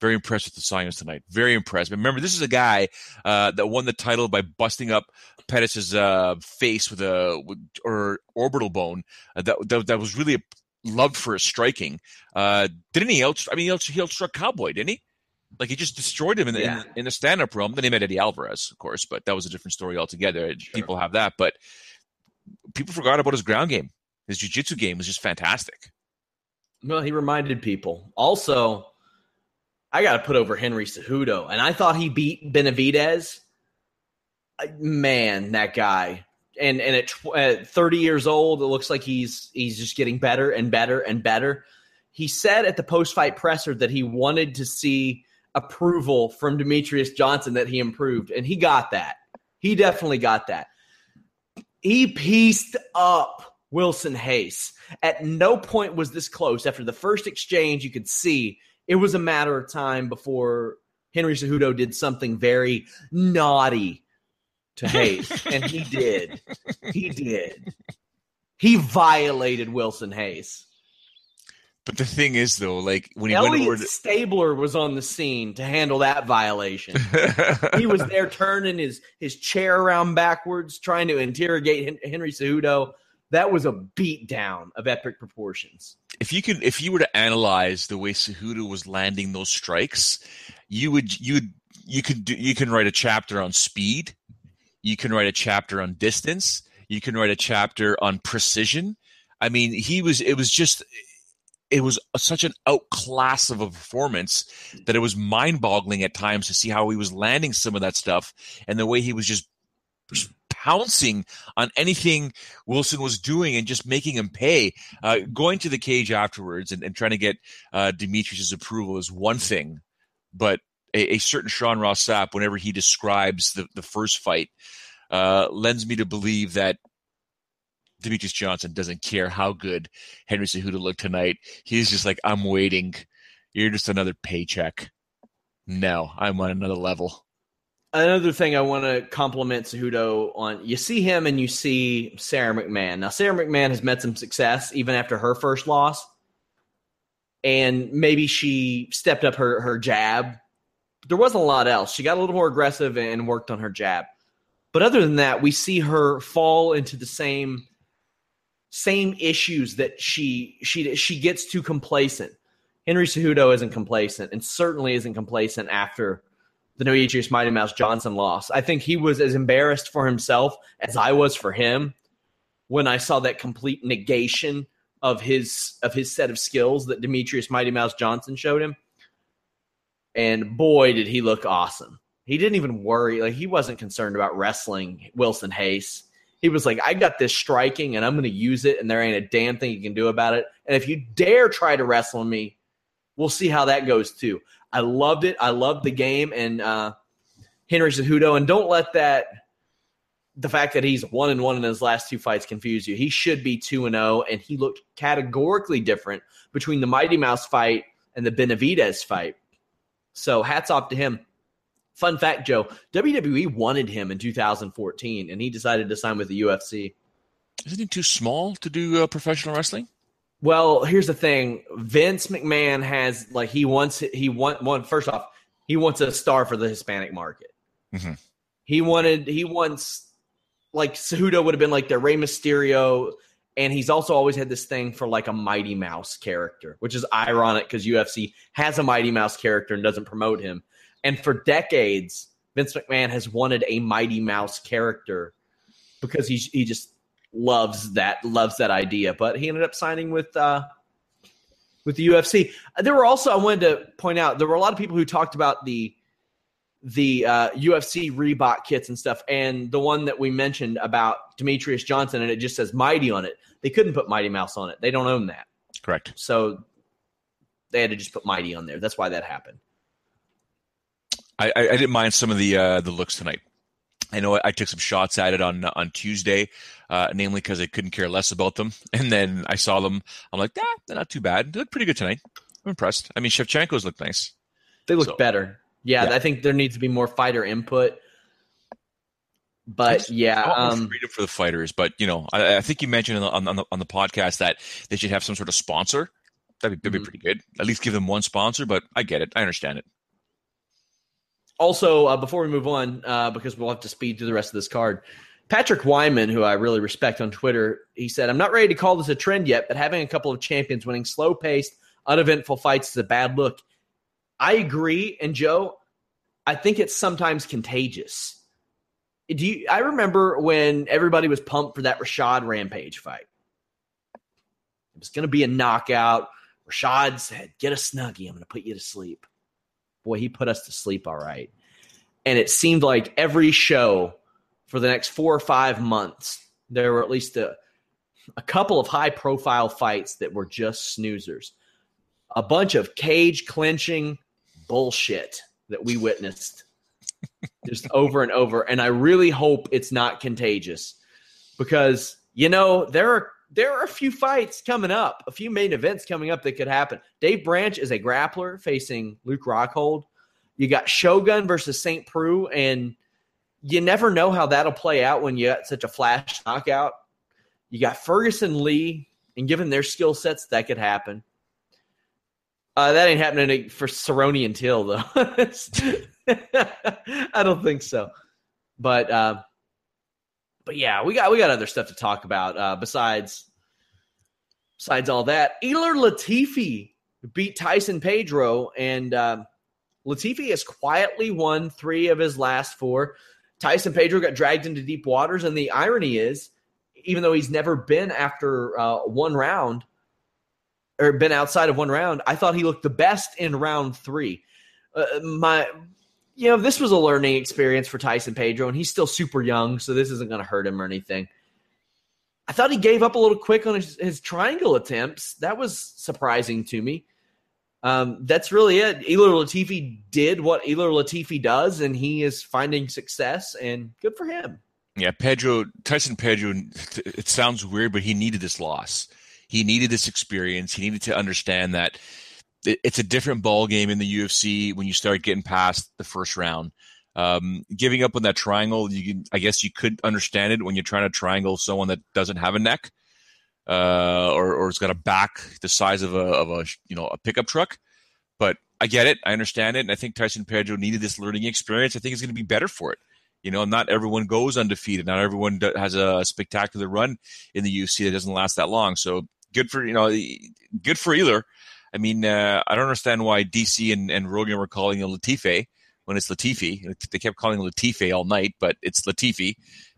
Very impressed with the science tonight. Very impressed. But remember, this is a guy uh, that won the title by busting up Pettis' uh, face with a with, or orbital bone. Uh, that, that, that was really a, loved for his striking. Uh, didn't he out? I mean, he, out, he outstruck Cowboy, didn't he? Like he just destroyed him in the, yeah. in, in, the stand-up realm. Then he met Eddie Alvarez, of course, but that was a different story altogether. Sure. People have that, but people forgot about his ground game. His jiu-jitsu game was just fantastic. Well, he reminded people. Also, I got to put over Henry Cejudo, and I thought he beat Benavidez. Man, that guy, and and at, tw- at 30 years old, it looks like he's he's just getting better and better and better. He said at the post fight presser that he wanted to see approval from Demetrious Johnson that he improved, and he got that. He definitely got that. He pieced up Wilson Reis. At no point was this close. After the first exchange, you could see it was a matter of time before Henry Cejudo did something very naughty to Reis. and he did. He did. He violated Wilson Reis. But the thing is, though, like when he Elliot went over to- Stabler was on the scene to handle that violation. [laughs] he was there turning his his chair around backwards, trying to interrogate Henry Cejudo that was a beatdown of epic proportions. If you could, if you were to analyze the way Cejudo was landing those strikes, you would, you would, you could do, you can write a chapter on speed, you can write a chapter on distance, you can write a chapter on precision. I mean, he was, it was just, it was such an outclass of a performance that it was mind boggling at times to see how he was landing some of that stuff and the way he was just pouncing on anything Wilson was doing and just making him pay. Uh, going to the cage afterwards and, and trying to get uh, approval is one thing, but a, a, certain Sean Ross Sapp, whenever he describes the, the first fight, uh, lends me to believe that Demetrious Johnson doesn't care how good Henry Cejudo looked tonight. He's just like, I'm waiting. You're just another paycheck. No, I'm on another level another thing I want to compliment Cejudo on, you see him and you see Sara McMann. Now, Sara McMann has met some success even after her first loss. And maybe she stepped up her, her jab. There wasn't a lot else. She got a little more aggressive and worked on her jab. But other than that, we see her fall into the same same issues that she she she gets too complacent. Henry Cejudo isn't complacent and certainly isn't complacent after the Demetrious Mighty Mouse Johnson loss. I think he was as embarrassed for himself as I was for him when I saw that complete negation of his of his set of skills that Demetrious Mighty Mouse Johnson showed him. And boy, did he look awesome. He didn't even worry. Like he wasn't concerned about wrestling Wilson Reis. He was like, I got this striking and I'm going to use it, and there ain't a damn thing you can do about it. And if you dare try to wrestle me, we'll see how that goes too. I loved it. I loved the game and uh, Henry Cejudo. And don't let that the fact that he's one and one in his last two fights confuse you. He should be two and zero, oh, and he looked categorically different between the Mighty Mouse fight and the Benavidez fight. So hats off to him. Fun fact, Joe: WWE wanted him in 2014, and he decided to sign with the UFC. Isn't he too small to do uh, professional wrestling? Well, here's the thing. Vince McMahon has like he wants he want one first off, he wants a star for the Hispanic market. Mm-hmm. He wanted he wants like Cejudo would have been like the Rey Mysterio, and he's also always had this thing for like a Mighty Mouse character, which is ironic because UFC has a Mighty Mouse character and doesn't promote him. And for decades, Vince McMahon has wanted a Mighty Mouse character because he's he just loves that loves that idea. But he ended up signing with uh, with the UFC. There were also I wanted to point out there were a lot of people who talked about the the uh, UFC Reebok kits and stuff, and the one that we mentioned about Demetrious Johnson, and it just says Mighty on it. They couldn't put Mighty Mouse on it. They don't own that. Correct. So they had to just put Mighty on there. That's why that happened. I, I, I didn't mind some of the uh, the looks tonight. I know I took some shots at it on on Tuesday, uh, namely because I couldn't care less about them. [laughs] And then I saw them. I'm like, ah, they're not too bad. They look pretty good tonight. I'm impressed. I mean, Shevchenko's look nice. They look so, better. Yeah, yeah, I think there needs to be more fighter input. But yeah, um, freedom for the fighters. But you know, I, I think you mentioned on the, on the, on the podcast that they should have some sort of sponsor. That'd be, that'd be mm-hmm. pretty good. At least give them one sponsor. But I get it. I understand it. Also, uh, before we move on, uh, because we'll have to speed through the rest of this card, Patrick Wyman, who I really respect on Twitter, he said, I'm not ready to call this a trend yet, but having a couple of champions winning slow paced, uneventful fights is a bad look. I agree. And Joe, I think it's sometimes contagious. Do you, I remember when everybody was pumped for that Rashad Rampage fight. It was going to be a knockout. Rashad said, Get a snuggie. I'm going to put you to sleep boy, he put us to sleep all right. And it seemed like every show for the next four or five months, there were at least a, a couple of high profile fights that were just snoozers. A bunch of cage clinching bullshit that we witnessed just over and over. And I really hope it's not contagious because, you know, there are there are a few fights coming up, a few main events coming up that could happen. Dave Branch is a grappler facing Luke Rockhold. You got Shogun versus St. Preux, and you never know how that'll play out when you got such a flash knockout. You got Ferguson Lee, and given their skill sets, that could happen. Uh, that ain't happening for Cerrone and Till, though. [laughs] [laughs] I don't think so. But uh, but yeah, we got we got other stuff to talk about uh, besides besides all that. Ilir Latifi beat Tyson Pedro, and uh, Latifi has quietly won three of his last four. Tyson Pedro got dragged into deep waters, and the irony is, even though he's never been after uh, one round or been outside of one round, I thought he looked the best in round three. Uh, my you know, this was a learning experience for Tyson Pedro, and he's still super young, so this isn't going to hurt him or anything. I thought he gave up a little quick on his, his triangle attempts. That was surprising to me. Um, that's really it. Ilir Latifi did what Ilir Latifi does, and he is finding success, and good for him. Yeah, Pedro, Tyson Pedro, it sounds weird, but he needed this loss. He needed this experience. He needed to understand that it's a different ball game in the UFC when you start getting past the first round. Um, giving up on that triangle, you can, I guess you could understand it when you're trying to triangle someone that doesn't have a neck, uh, or or has got a back the size of a of a you know a pickup truck. But I get it, I understand it, and I think Tyson Pedro needed this learning experience. I think it's going to be better for it. You know, not everyone goes undefeated. Not everyone has a spectacular run in the UFC that doesn't last that long. So good for you know, good for either. I mean, uh, I don't understand why DC and, and Rogan were calling it Latifi when it's Latifi. They kept calling it Latifi all night, but it's Latifi.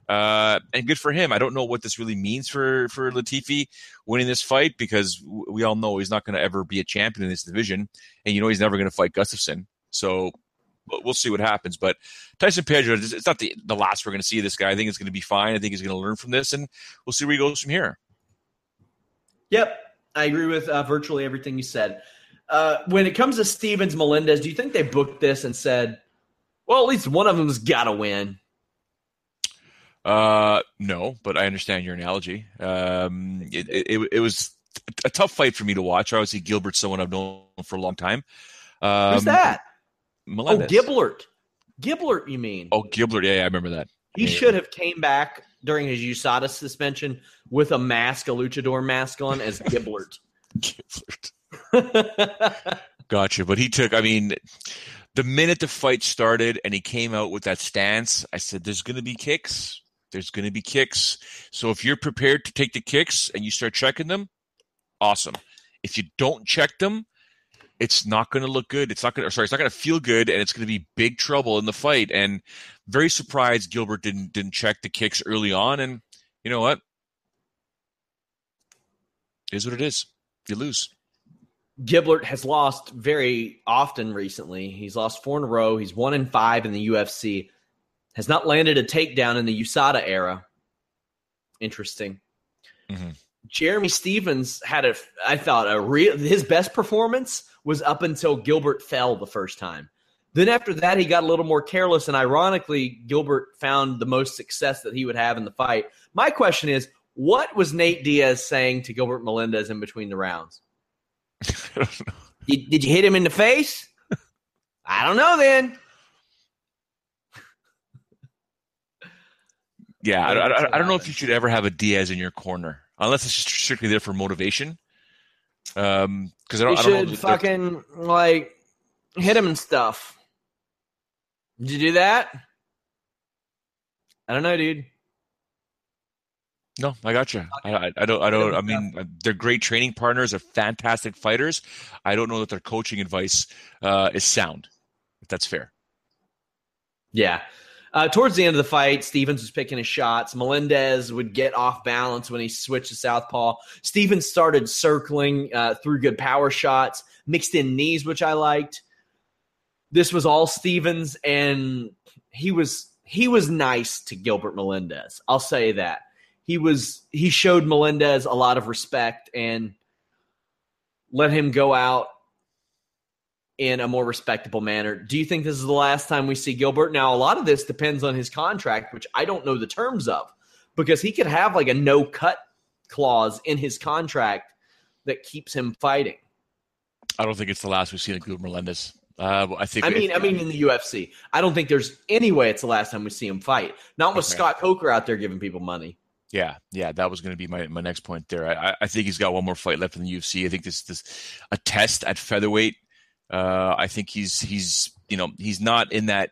Uh, and good for him. I don't know what this really means for for Latifi winning this fight because we all know he's not going to ever be a champion in this division, and you know he's never going to fight Gustafsson. So we'll see what happens. But Tyson Pedro, it's not the the last we're going to see this guy. I think it's going to be fine. I think he's going to learn from this, and we'll see where he goes from here. Yep, I agree with uh, virtually everything you said. Uh, when it comes to Stephens Melendez, do you think they booked this and said, well, at least one of them's got to win? Uh, no, but I understand your analogy. Um, it, it, it, was a tough fight for me to watch. Obviously, Gilbert's someone I've known for a long time. Um, Who's that? Melendez. Oh, Giblert. Giblert, you mean? Oh, Giblert. Yeah, yeah I remember that. He yeah, should have came back during his USADA suspension with a mask, a luchador mask on as [laughs] Giblert. Giblert. gotcha. But he took, I mean, the minute the fight started and he came out with that stance, I said, there's going to be kicks. There's going to be kicks. So if you're prepared to take the kicks and you start checking them, awesome. If you don't check them, it's not going to look good. It's not going to, sorry, it's not going to feel good, and it's going to be big trouble in the fight. And very surprised Gilbert didn't didn't check the kicks early on. And you know what? It is what it is. You lose. Gilbert has lost very often recently. He's lost four in a row. He's one in five in the UFC. Has not landed a takedown in the USADA era. Interesting. Mm-hmm. Jeremy Stephens had a, I thought, a real his best performance was up until Gilbert fell the first time. Then after that, he got a little more careless, and ironically, Gilbert found the most success that he would have in the fight. My question is, what was Nate Diaz saying to Gilbert Melendez in between the rounds? [laughs] did, did you hit him in the face? I don't know. Then Yeah, I, I, I, don't know if you should ever have a Diaz in your corner unless it's just strictly there for motivation. Um, because I don't, you I should don't know fucking like hit him and stuff. Did you do that? I don't know, dude. No, I got you. I, I don't. I don't. I mean, they're great training partners. They're fantastic fighters. I don't know that their coaching advice uh, is sound. If that's fair. Yeah, uh, towards the end of the fight, Stephens was picking his shots. Melendez would get off balance when he switched to southpaw. Stephens started circling uh, through good power shots, mixed in knees, which I liked. This was all Stephens, and he was he was nice to Gilbert Melendez. I'll say that he was he showed Melendez a lot of respect and let him go out in a more respectable manner. Do you think this is the last time we see Gilbert? Now, a lot of this depends on his contract, which I don't know the terms of, because he could have like a no cut clause in his contract that keeps him fighting. I don't think it's the last we've seen of Gilbert Melendez. Uh, I think. I mean, I mean, in the UFC, I don't think there's any way it's the last time we see him fight. Not with okay. Scott Coker out there giving people money. Yeah, yeah, that was going to be my, my next point there. I, I think he's got one more fight left in the UFC. I think this this a test at featherweight uh, I think he's he's you know he's not in that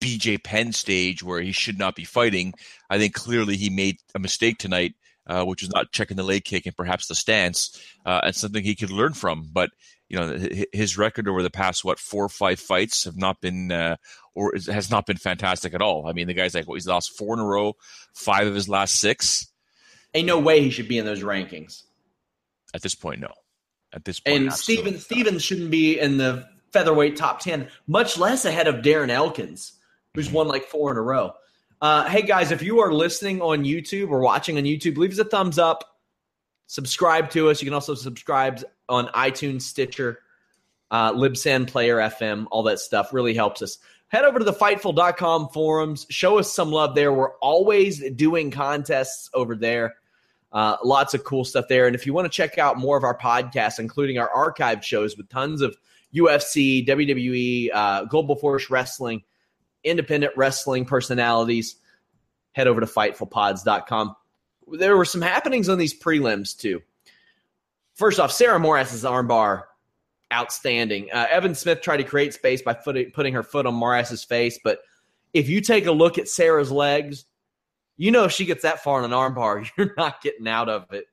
BJ Penn stage where he should not be fighting. I think clearly he made a mistake tonight, uh, which was not checking the leg kick and perhaps the stance, uh, and something he could learn from. But you know his record over the past what four or five fights have not been uh, or has not been fantastic at all. I mean the guy's like well, he's lost four in a row, five of his last six. Ain't no way he should be in those rankings. At this point, no at this point. And Steven Stephens shouldn't be in the featherweight top 10, much less ahead of Darren Elkins, who's won like four in a row. Uh, hey, guys, if you are listening on YouTube or watching on YouTube, leave us a thumbs up. Subscribe to us. You can also subscribe on iTunes, Stitcher, uh, Libsyn, Player FM, all that stuff really helps us. Head over to the Fightful.com forums. Show us some love there. We're always doing contests over there. Uh, lots of cool stuff there. And if you want to check out more of our podcasts, including our archived shows with tons of UFC, WWE, uh, Global Force Wrestling, independent wrestling personalities, head over to FightfulPods.com. There were some happenings on these prelims, too. First off, Sarah Moras' armbar, outstanding. Uh, Evans-Smith tried to create space by putting her foot on Moras' face, but if you take a look at Sarah's legs, you know, if she gets that far in an armbar, [laughs] you're not getting out of it.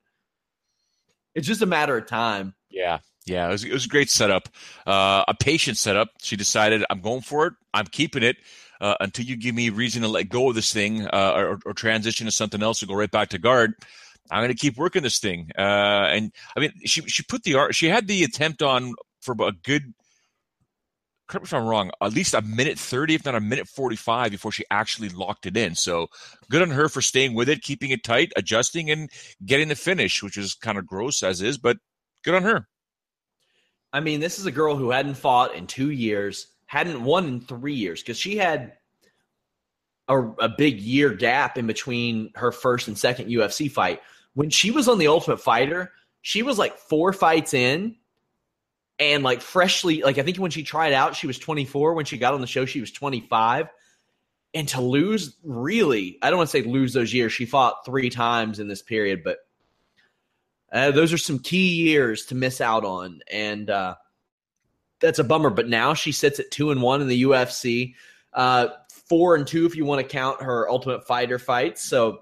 It's just a matter of time. Yeah. Yeah, it was, it was a great setup, uh, a patient setup. She decided, I'm going for it. I'm keeping it uh, until you give me reason to let go of this thing uh, or, or, transition to something else or go right back to guard. I'm going to keep working this thing. Uh, and I mean, she she put the art. She had the attempt on for a good correct me if I'm wrong, at least a minute 30, if not a minute 45 before she actually locked it in. So good on her for staying with it, keeping it tight, adjusting, and getting the finish, which is kind of gross as is, but good on her. I mean, this is a girl who hadn't fought in two years, hadn't won in three years, because she had a, a big year gap in between her first and second UFC fight. When she was on the Ultimate Fighter, she was like four fights in and like freshly like i think when she tried out she was 24 when she got on the show she was 25 and to lose really i don't want to say lose those years. She fought three times in this period but uh, those are some key years to miss out on. And uh, that's a bummer. But now she sits at two and one in the ufc uh, four and two if you want to count her ultimate fighter fights. So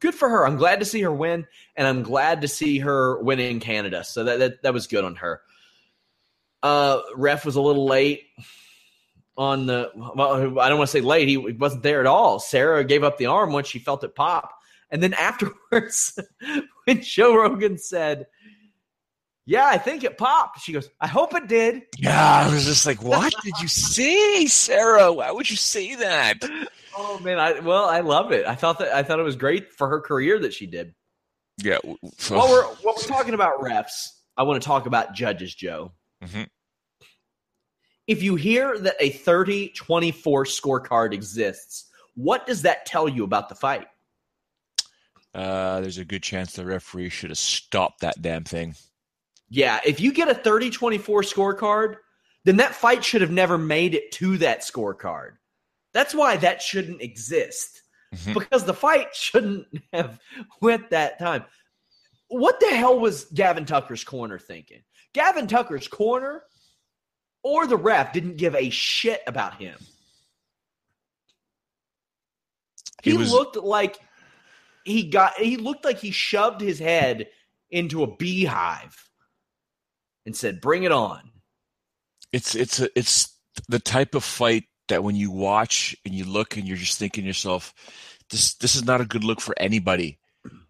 good for her. I'm glad to see her win and i'm glad to see her win in canada. So that, that, that was good on her uh, ref was a little late on the. Well, I don't want to say late. He wasn't there at all. Sarah gave up the arm once she felt it pop, and then [laughs] afterwards, when Joe Rogan said, "Yeah, I think it popped," she goes, "I hope it did." Yeah, I was just like, "What did you [laughs] see, Sarah? Why would you say that?" Oh man, I well, I love it. I thought that I thought it was great for her career that she did. Yeah. while we're [laughs] while we're talking about refs, I want to talk about judges, Joe. Mm-hmm. if you hear that a 30 24 scorecard exists, what does that tell you about the fight? Uh, there's a good chance the referee should have stopped that damn thing. Yeah, if you get a 30 24 scorecard, then that fight should have never made it to that scorecard. That's why that shouldn't exist mm-hmm. because the fight [laughs] shouldn't have went that time. What the hell was Gavin Tucker's corner thinking? Gavin Tucker's corner or the ref didn't give a shit about him. He, he was, looked like he got he looked like he shoved his head into a beehive and said, "Bring it on." It's it's a, it's the type of fight that when you watch and you look and you're just thinking yourself, this this is not a good look for anybody.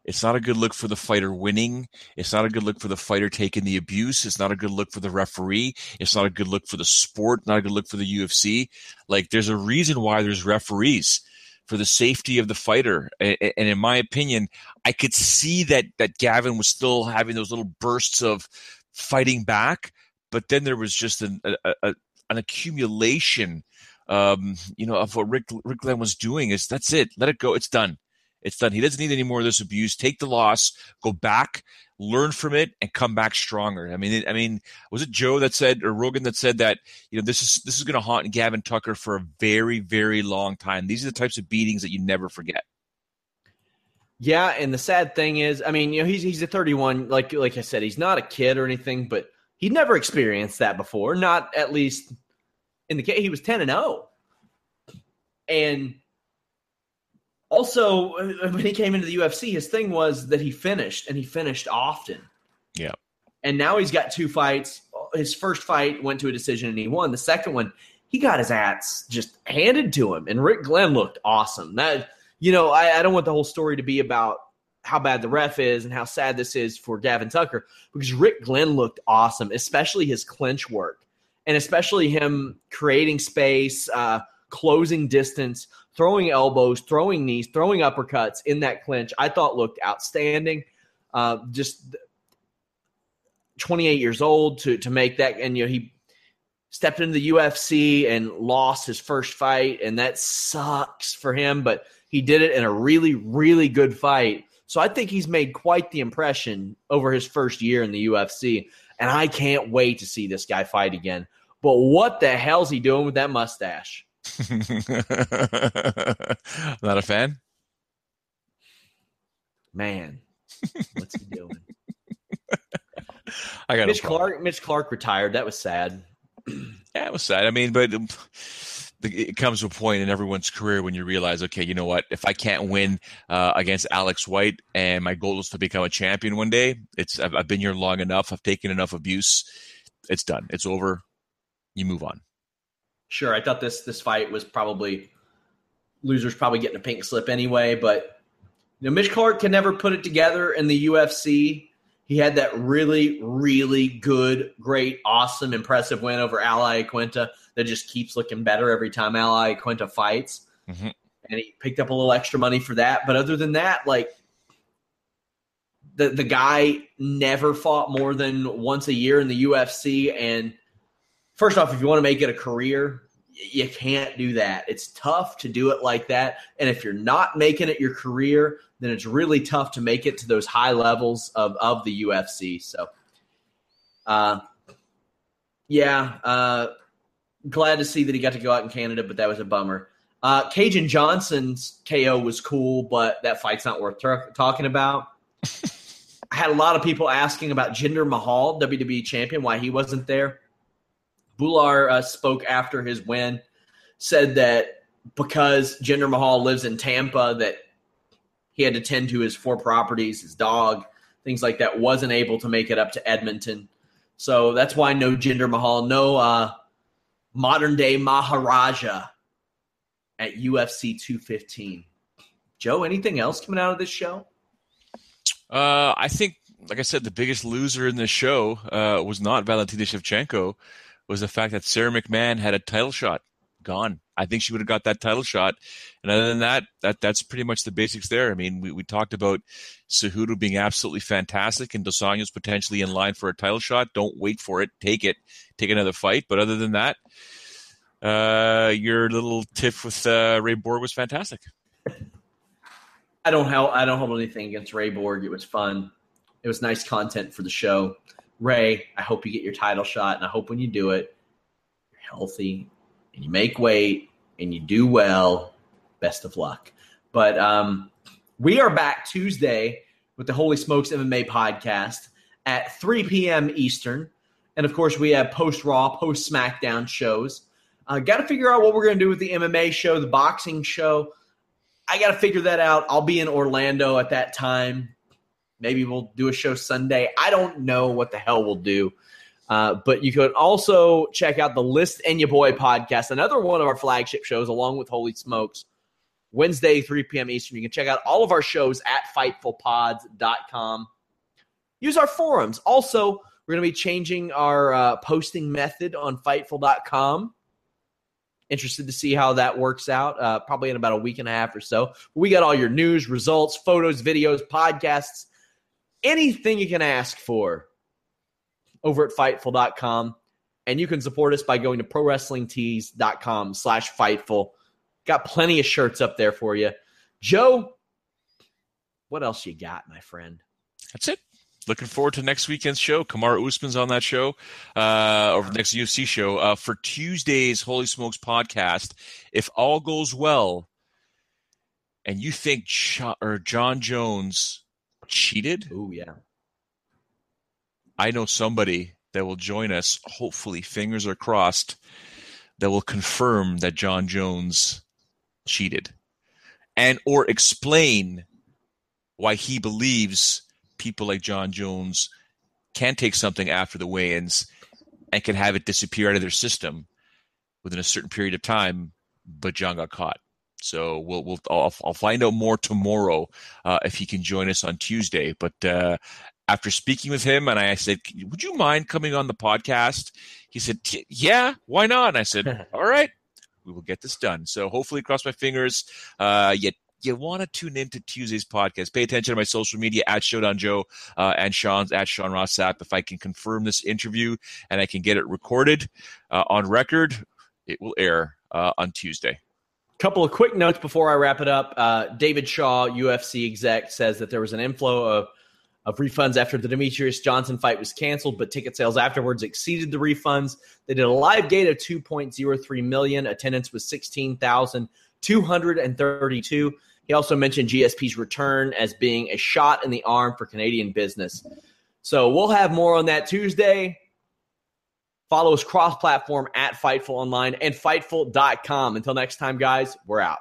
It's not a good look for the fighter winning. It's not a good look for the fighter taking the abuse. It's not a good look for the referee. It's not a good look for the sport. Not a good look for the UFC. Like there's a reason why there's referees for the safety of the fighter. And in my opinion, I could see that that Gavin was still having those little bursts of fighting back, but then there was just an a, a, an accumulation, um, you know, of what Rick Rick Glenn was doing. Is that's it? Let it go. It's done. It's done. He doesn't need any more of this abuse. Take the loss, go back, learn from it, and come back stronger. I mean, I mean, was it Joe that said or Rogan that said that you know this is this is going to haunt Gavin Tucker for a very very long time. These are the types of beatings that you never forget. Yeah, and the sad thing is, I mean, you know, he's he's a 31. Like like I said, he's not a kid or anything, but he'd never experienced that before. Not at least in the case he was 10 and 0, and also, uh, when he came into the UFC, his thing was that he finished and he finished often. Yeah. And now he's got two fights. His first fight went to a decision and he won. The second one, he got his ass just handed to him. And Rick Glenn looked awesome. That you know, I, I don't want the whole story to be about how bad the ref is and how sad this is for Gavin Tucker because Rick Glenn looked awesome, especially his clinch work and especially him creating space, uh, closing distance throwing elbows, throwing knees, throwing uppercuts in that clinch, I thought looked outstanding. Uh, just 28 years old to to make that, and you know he stepped into the UFC and lost his first fight, and that sucks for him. But he did it in a really, really good fight. So I think he's made quite the impression over his first year in the UFC, and I can't wait to see this guy fight again. But what the hell's he doing with that mustache? [laughs] Not a fan? Man, what's he doing? I got Mitch Clark. Mitch Clark retired. That was sad. [clears throat] yeah, it was sad. I mean, but it comes to a point in everyone's career when you realize, okay, you know what? If I can't win uh, against Alex White, and my goal is to become a champion one day, it's I've, I've been here long enough. I've taken enough abuse. It's done. It's over. You move on sure, I thought this this fight was probably losers probably getting a pink slip anyway, but you know, Mitch Clark can never put it together in the UFC. He had that really, really good, great, awesome, impressive win over Al Iaquinta that just keeps looking better every time Al Iaquinta fights. Mm-hmm. And he picked up a little extra money for that. But other than that, like the the guy never fought more than once a year in the UFC and first off, if you want to make it a career, you can't do that. It's tough to do it like that. And if you're not making it your career, then it's really tough to make it to those high levels of, of the UFC. So, uh, yeah, uh, glad to see that he got to go out in Canada, but that was a bummer. Uh, Kajan Johnson's KO was cool, but that fight's not worth t- talking about. [laughs] I had a lot of people asking about Jinder Mahal, WWE champion, why he wasn't there. Bhullar uh, spoke after his win, said that because Jinder Mahal lives in Tampa, that he had to tend to his four properties, his dog, things like that, wasn't able to make it up to Edmonton. So that's why no Jinder Mahal, no uh, modern day Maharaja at UFC 215. Joe, anything else coming out of this show? Uh, I think, like I said, the biggest loser in this show uh, was not Valentina Shevchenko was the fact that Sara McMann had a title shot gone. I think she would have got that title shot. And other than that, that that's pretty much the basics there. I mean, we, we talked about Cejudo being absolutely fantastic and Dos Anjos potentially in line for a title shot. Don't wait for it. Take it. Take another fight. But other than that, uh, your little tiff with uh, Ray Borg was fantastic. I don't help. I don't hold anything against Ray Borg. It was fun. It was nice content for the show. Ray, I hope you get your title shot, and I hope when you do it, you're healthy and you make weight and you do well. Best of luck. But um, we are back Tuesday with the Holy Smokes MMA podcast at 3 p.m. Eastern. And of course, we have post Raw, post SmackDown shows. Uh, got to figure out what we're going to do with the MMA show, the boxing show. I got to figure that out. I'll be in Orlando at that time. Maybe we'll do a show Sunday. I don't know what the hell we'll do. Uh, but you could also check out the Listen Your Boy podcast, another one of our flagship shows, along with Holy Smokes, Wednesday, 3 p.m. Eastern. You can check out all of our shows at FightfulPods.com. Use our forums. Also, we're going to be changing our uh, posting method on Fightful.com. Interested to see how that works out. Uh, probably in about a week and a half or so. We got all your news, results, photos, videos, podcasts, anything you can ask for over at Fightful.com. And you can support us by going to ProWrestlingTees.com slash Fightful. Got plenty of shirts up there for you. Joe, what else you got, my friend? That's it looking forward to next weekend's show. Kamaru Usman's on that show, uh, the next UFC show. Uh, for Tuesday's Holy Smokes podcast, if all goes well, and you think Ch- or Jon Jones cheated, oh yeah, I know somebody that will join us. Hopefully, fingers are crossed. That will confirm that Jon Jones cheated, and or explain why he believes people like Jon Jones can take something after the weigh-ins and can have it disappear out of their system within a certain period of time, but Jon got caught. So we'll we'll I'll, I'll find out more tomorrow uh, if he can join us on Tuesday. But uh, after speaking with him, and I said, "Would you mind coming on the podcast?" He said, "Yeah, why not?" And I said, [laughs] "All right." We will get this done. So hopefully, cross my fingers. Uh, you you want to tune in to Tuesday's podcast, pay attention to my social media at Showdown Joe uh, and Sean's at Sean Ross Sapp. If I can confirm this interview and I can get it recorded uh, on record, it will air uh, on Tuesday. Couple of quick notes before I wrap it up. Uh, David Shaw, UFC exec, says that there was an inflow of of refunds after the Demetrious Johnson fight was canceled, but ticket sales afterwards exceeded the refunds. They did a live gate of 2.03 million. Attendance was 16,232. He also mentioned GSP's return as being a shot in the arm for Canadian business. So we'll have more on that Tuesday. Follow us cross platform at Fightful Online and Fightful.com. Until next time, guys, we're out.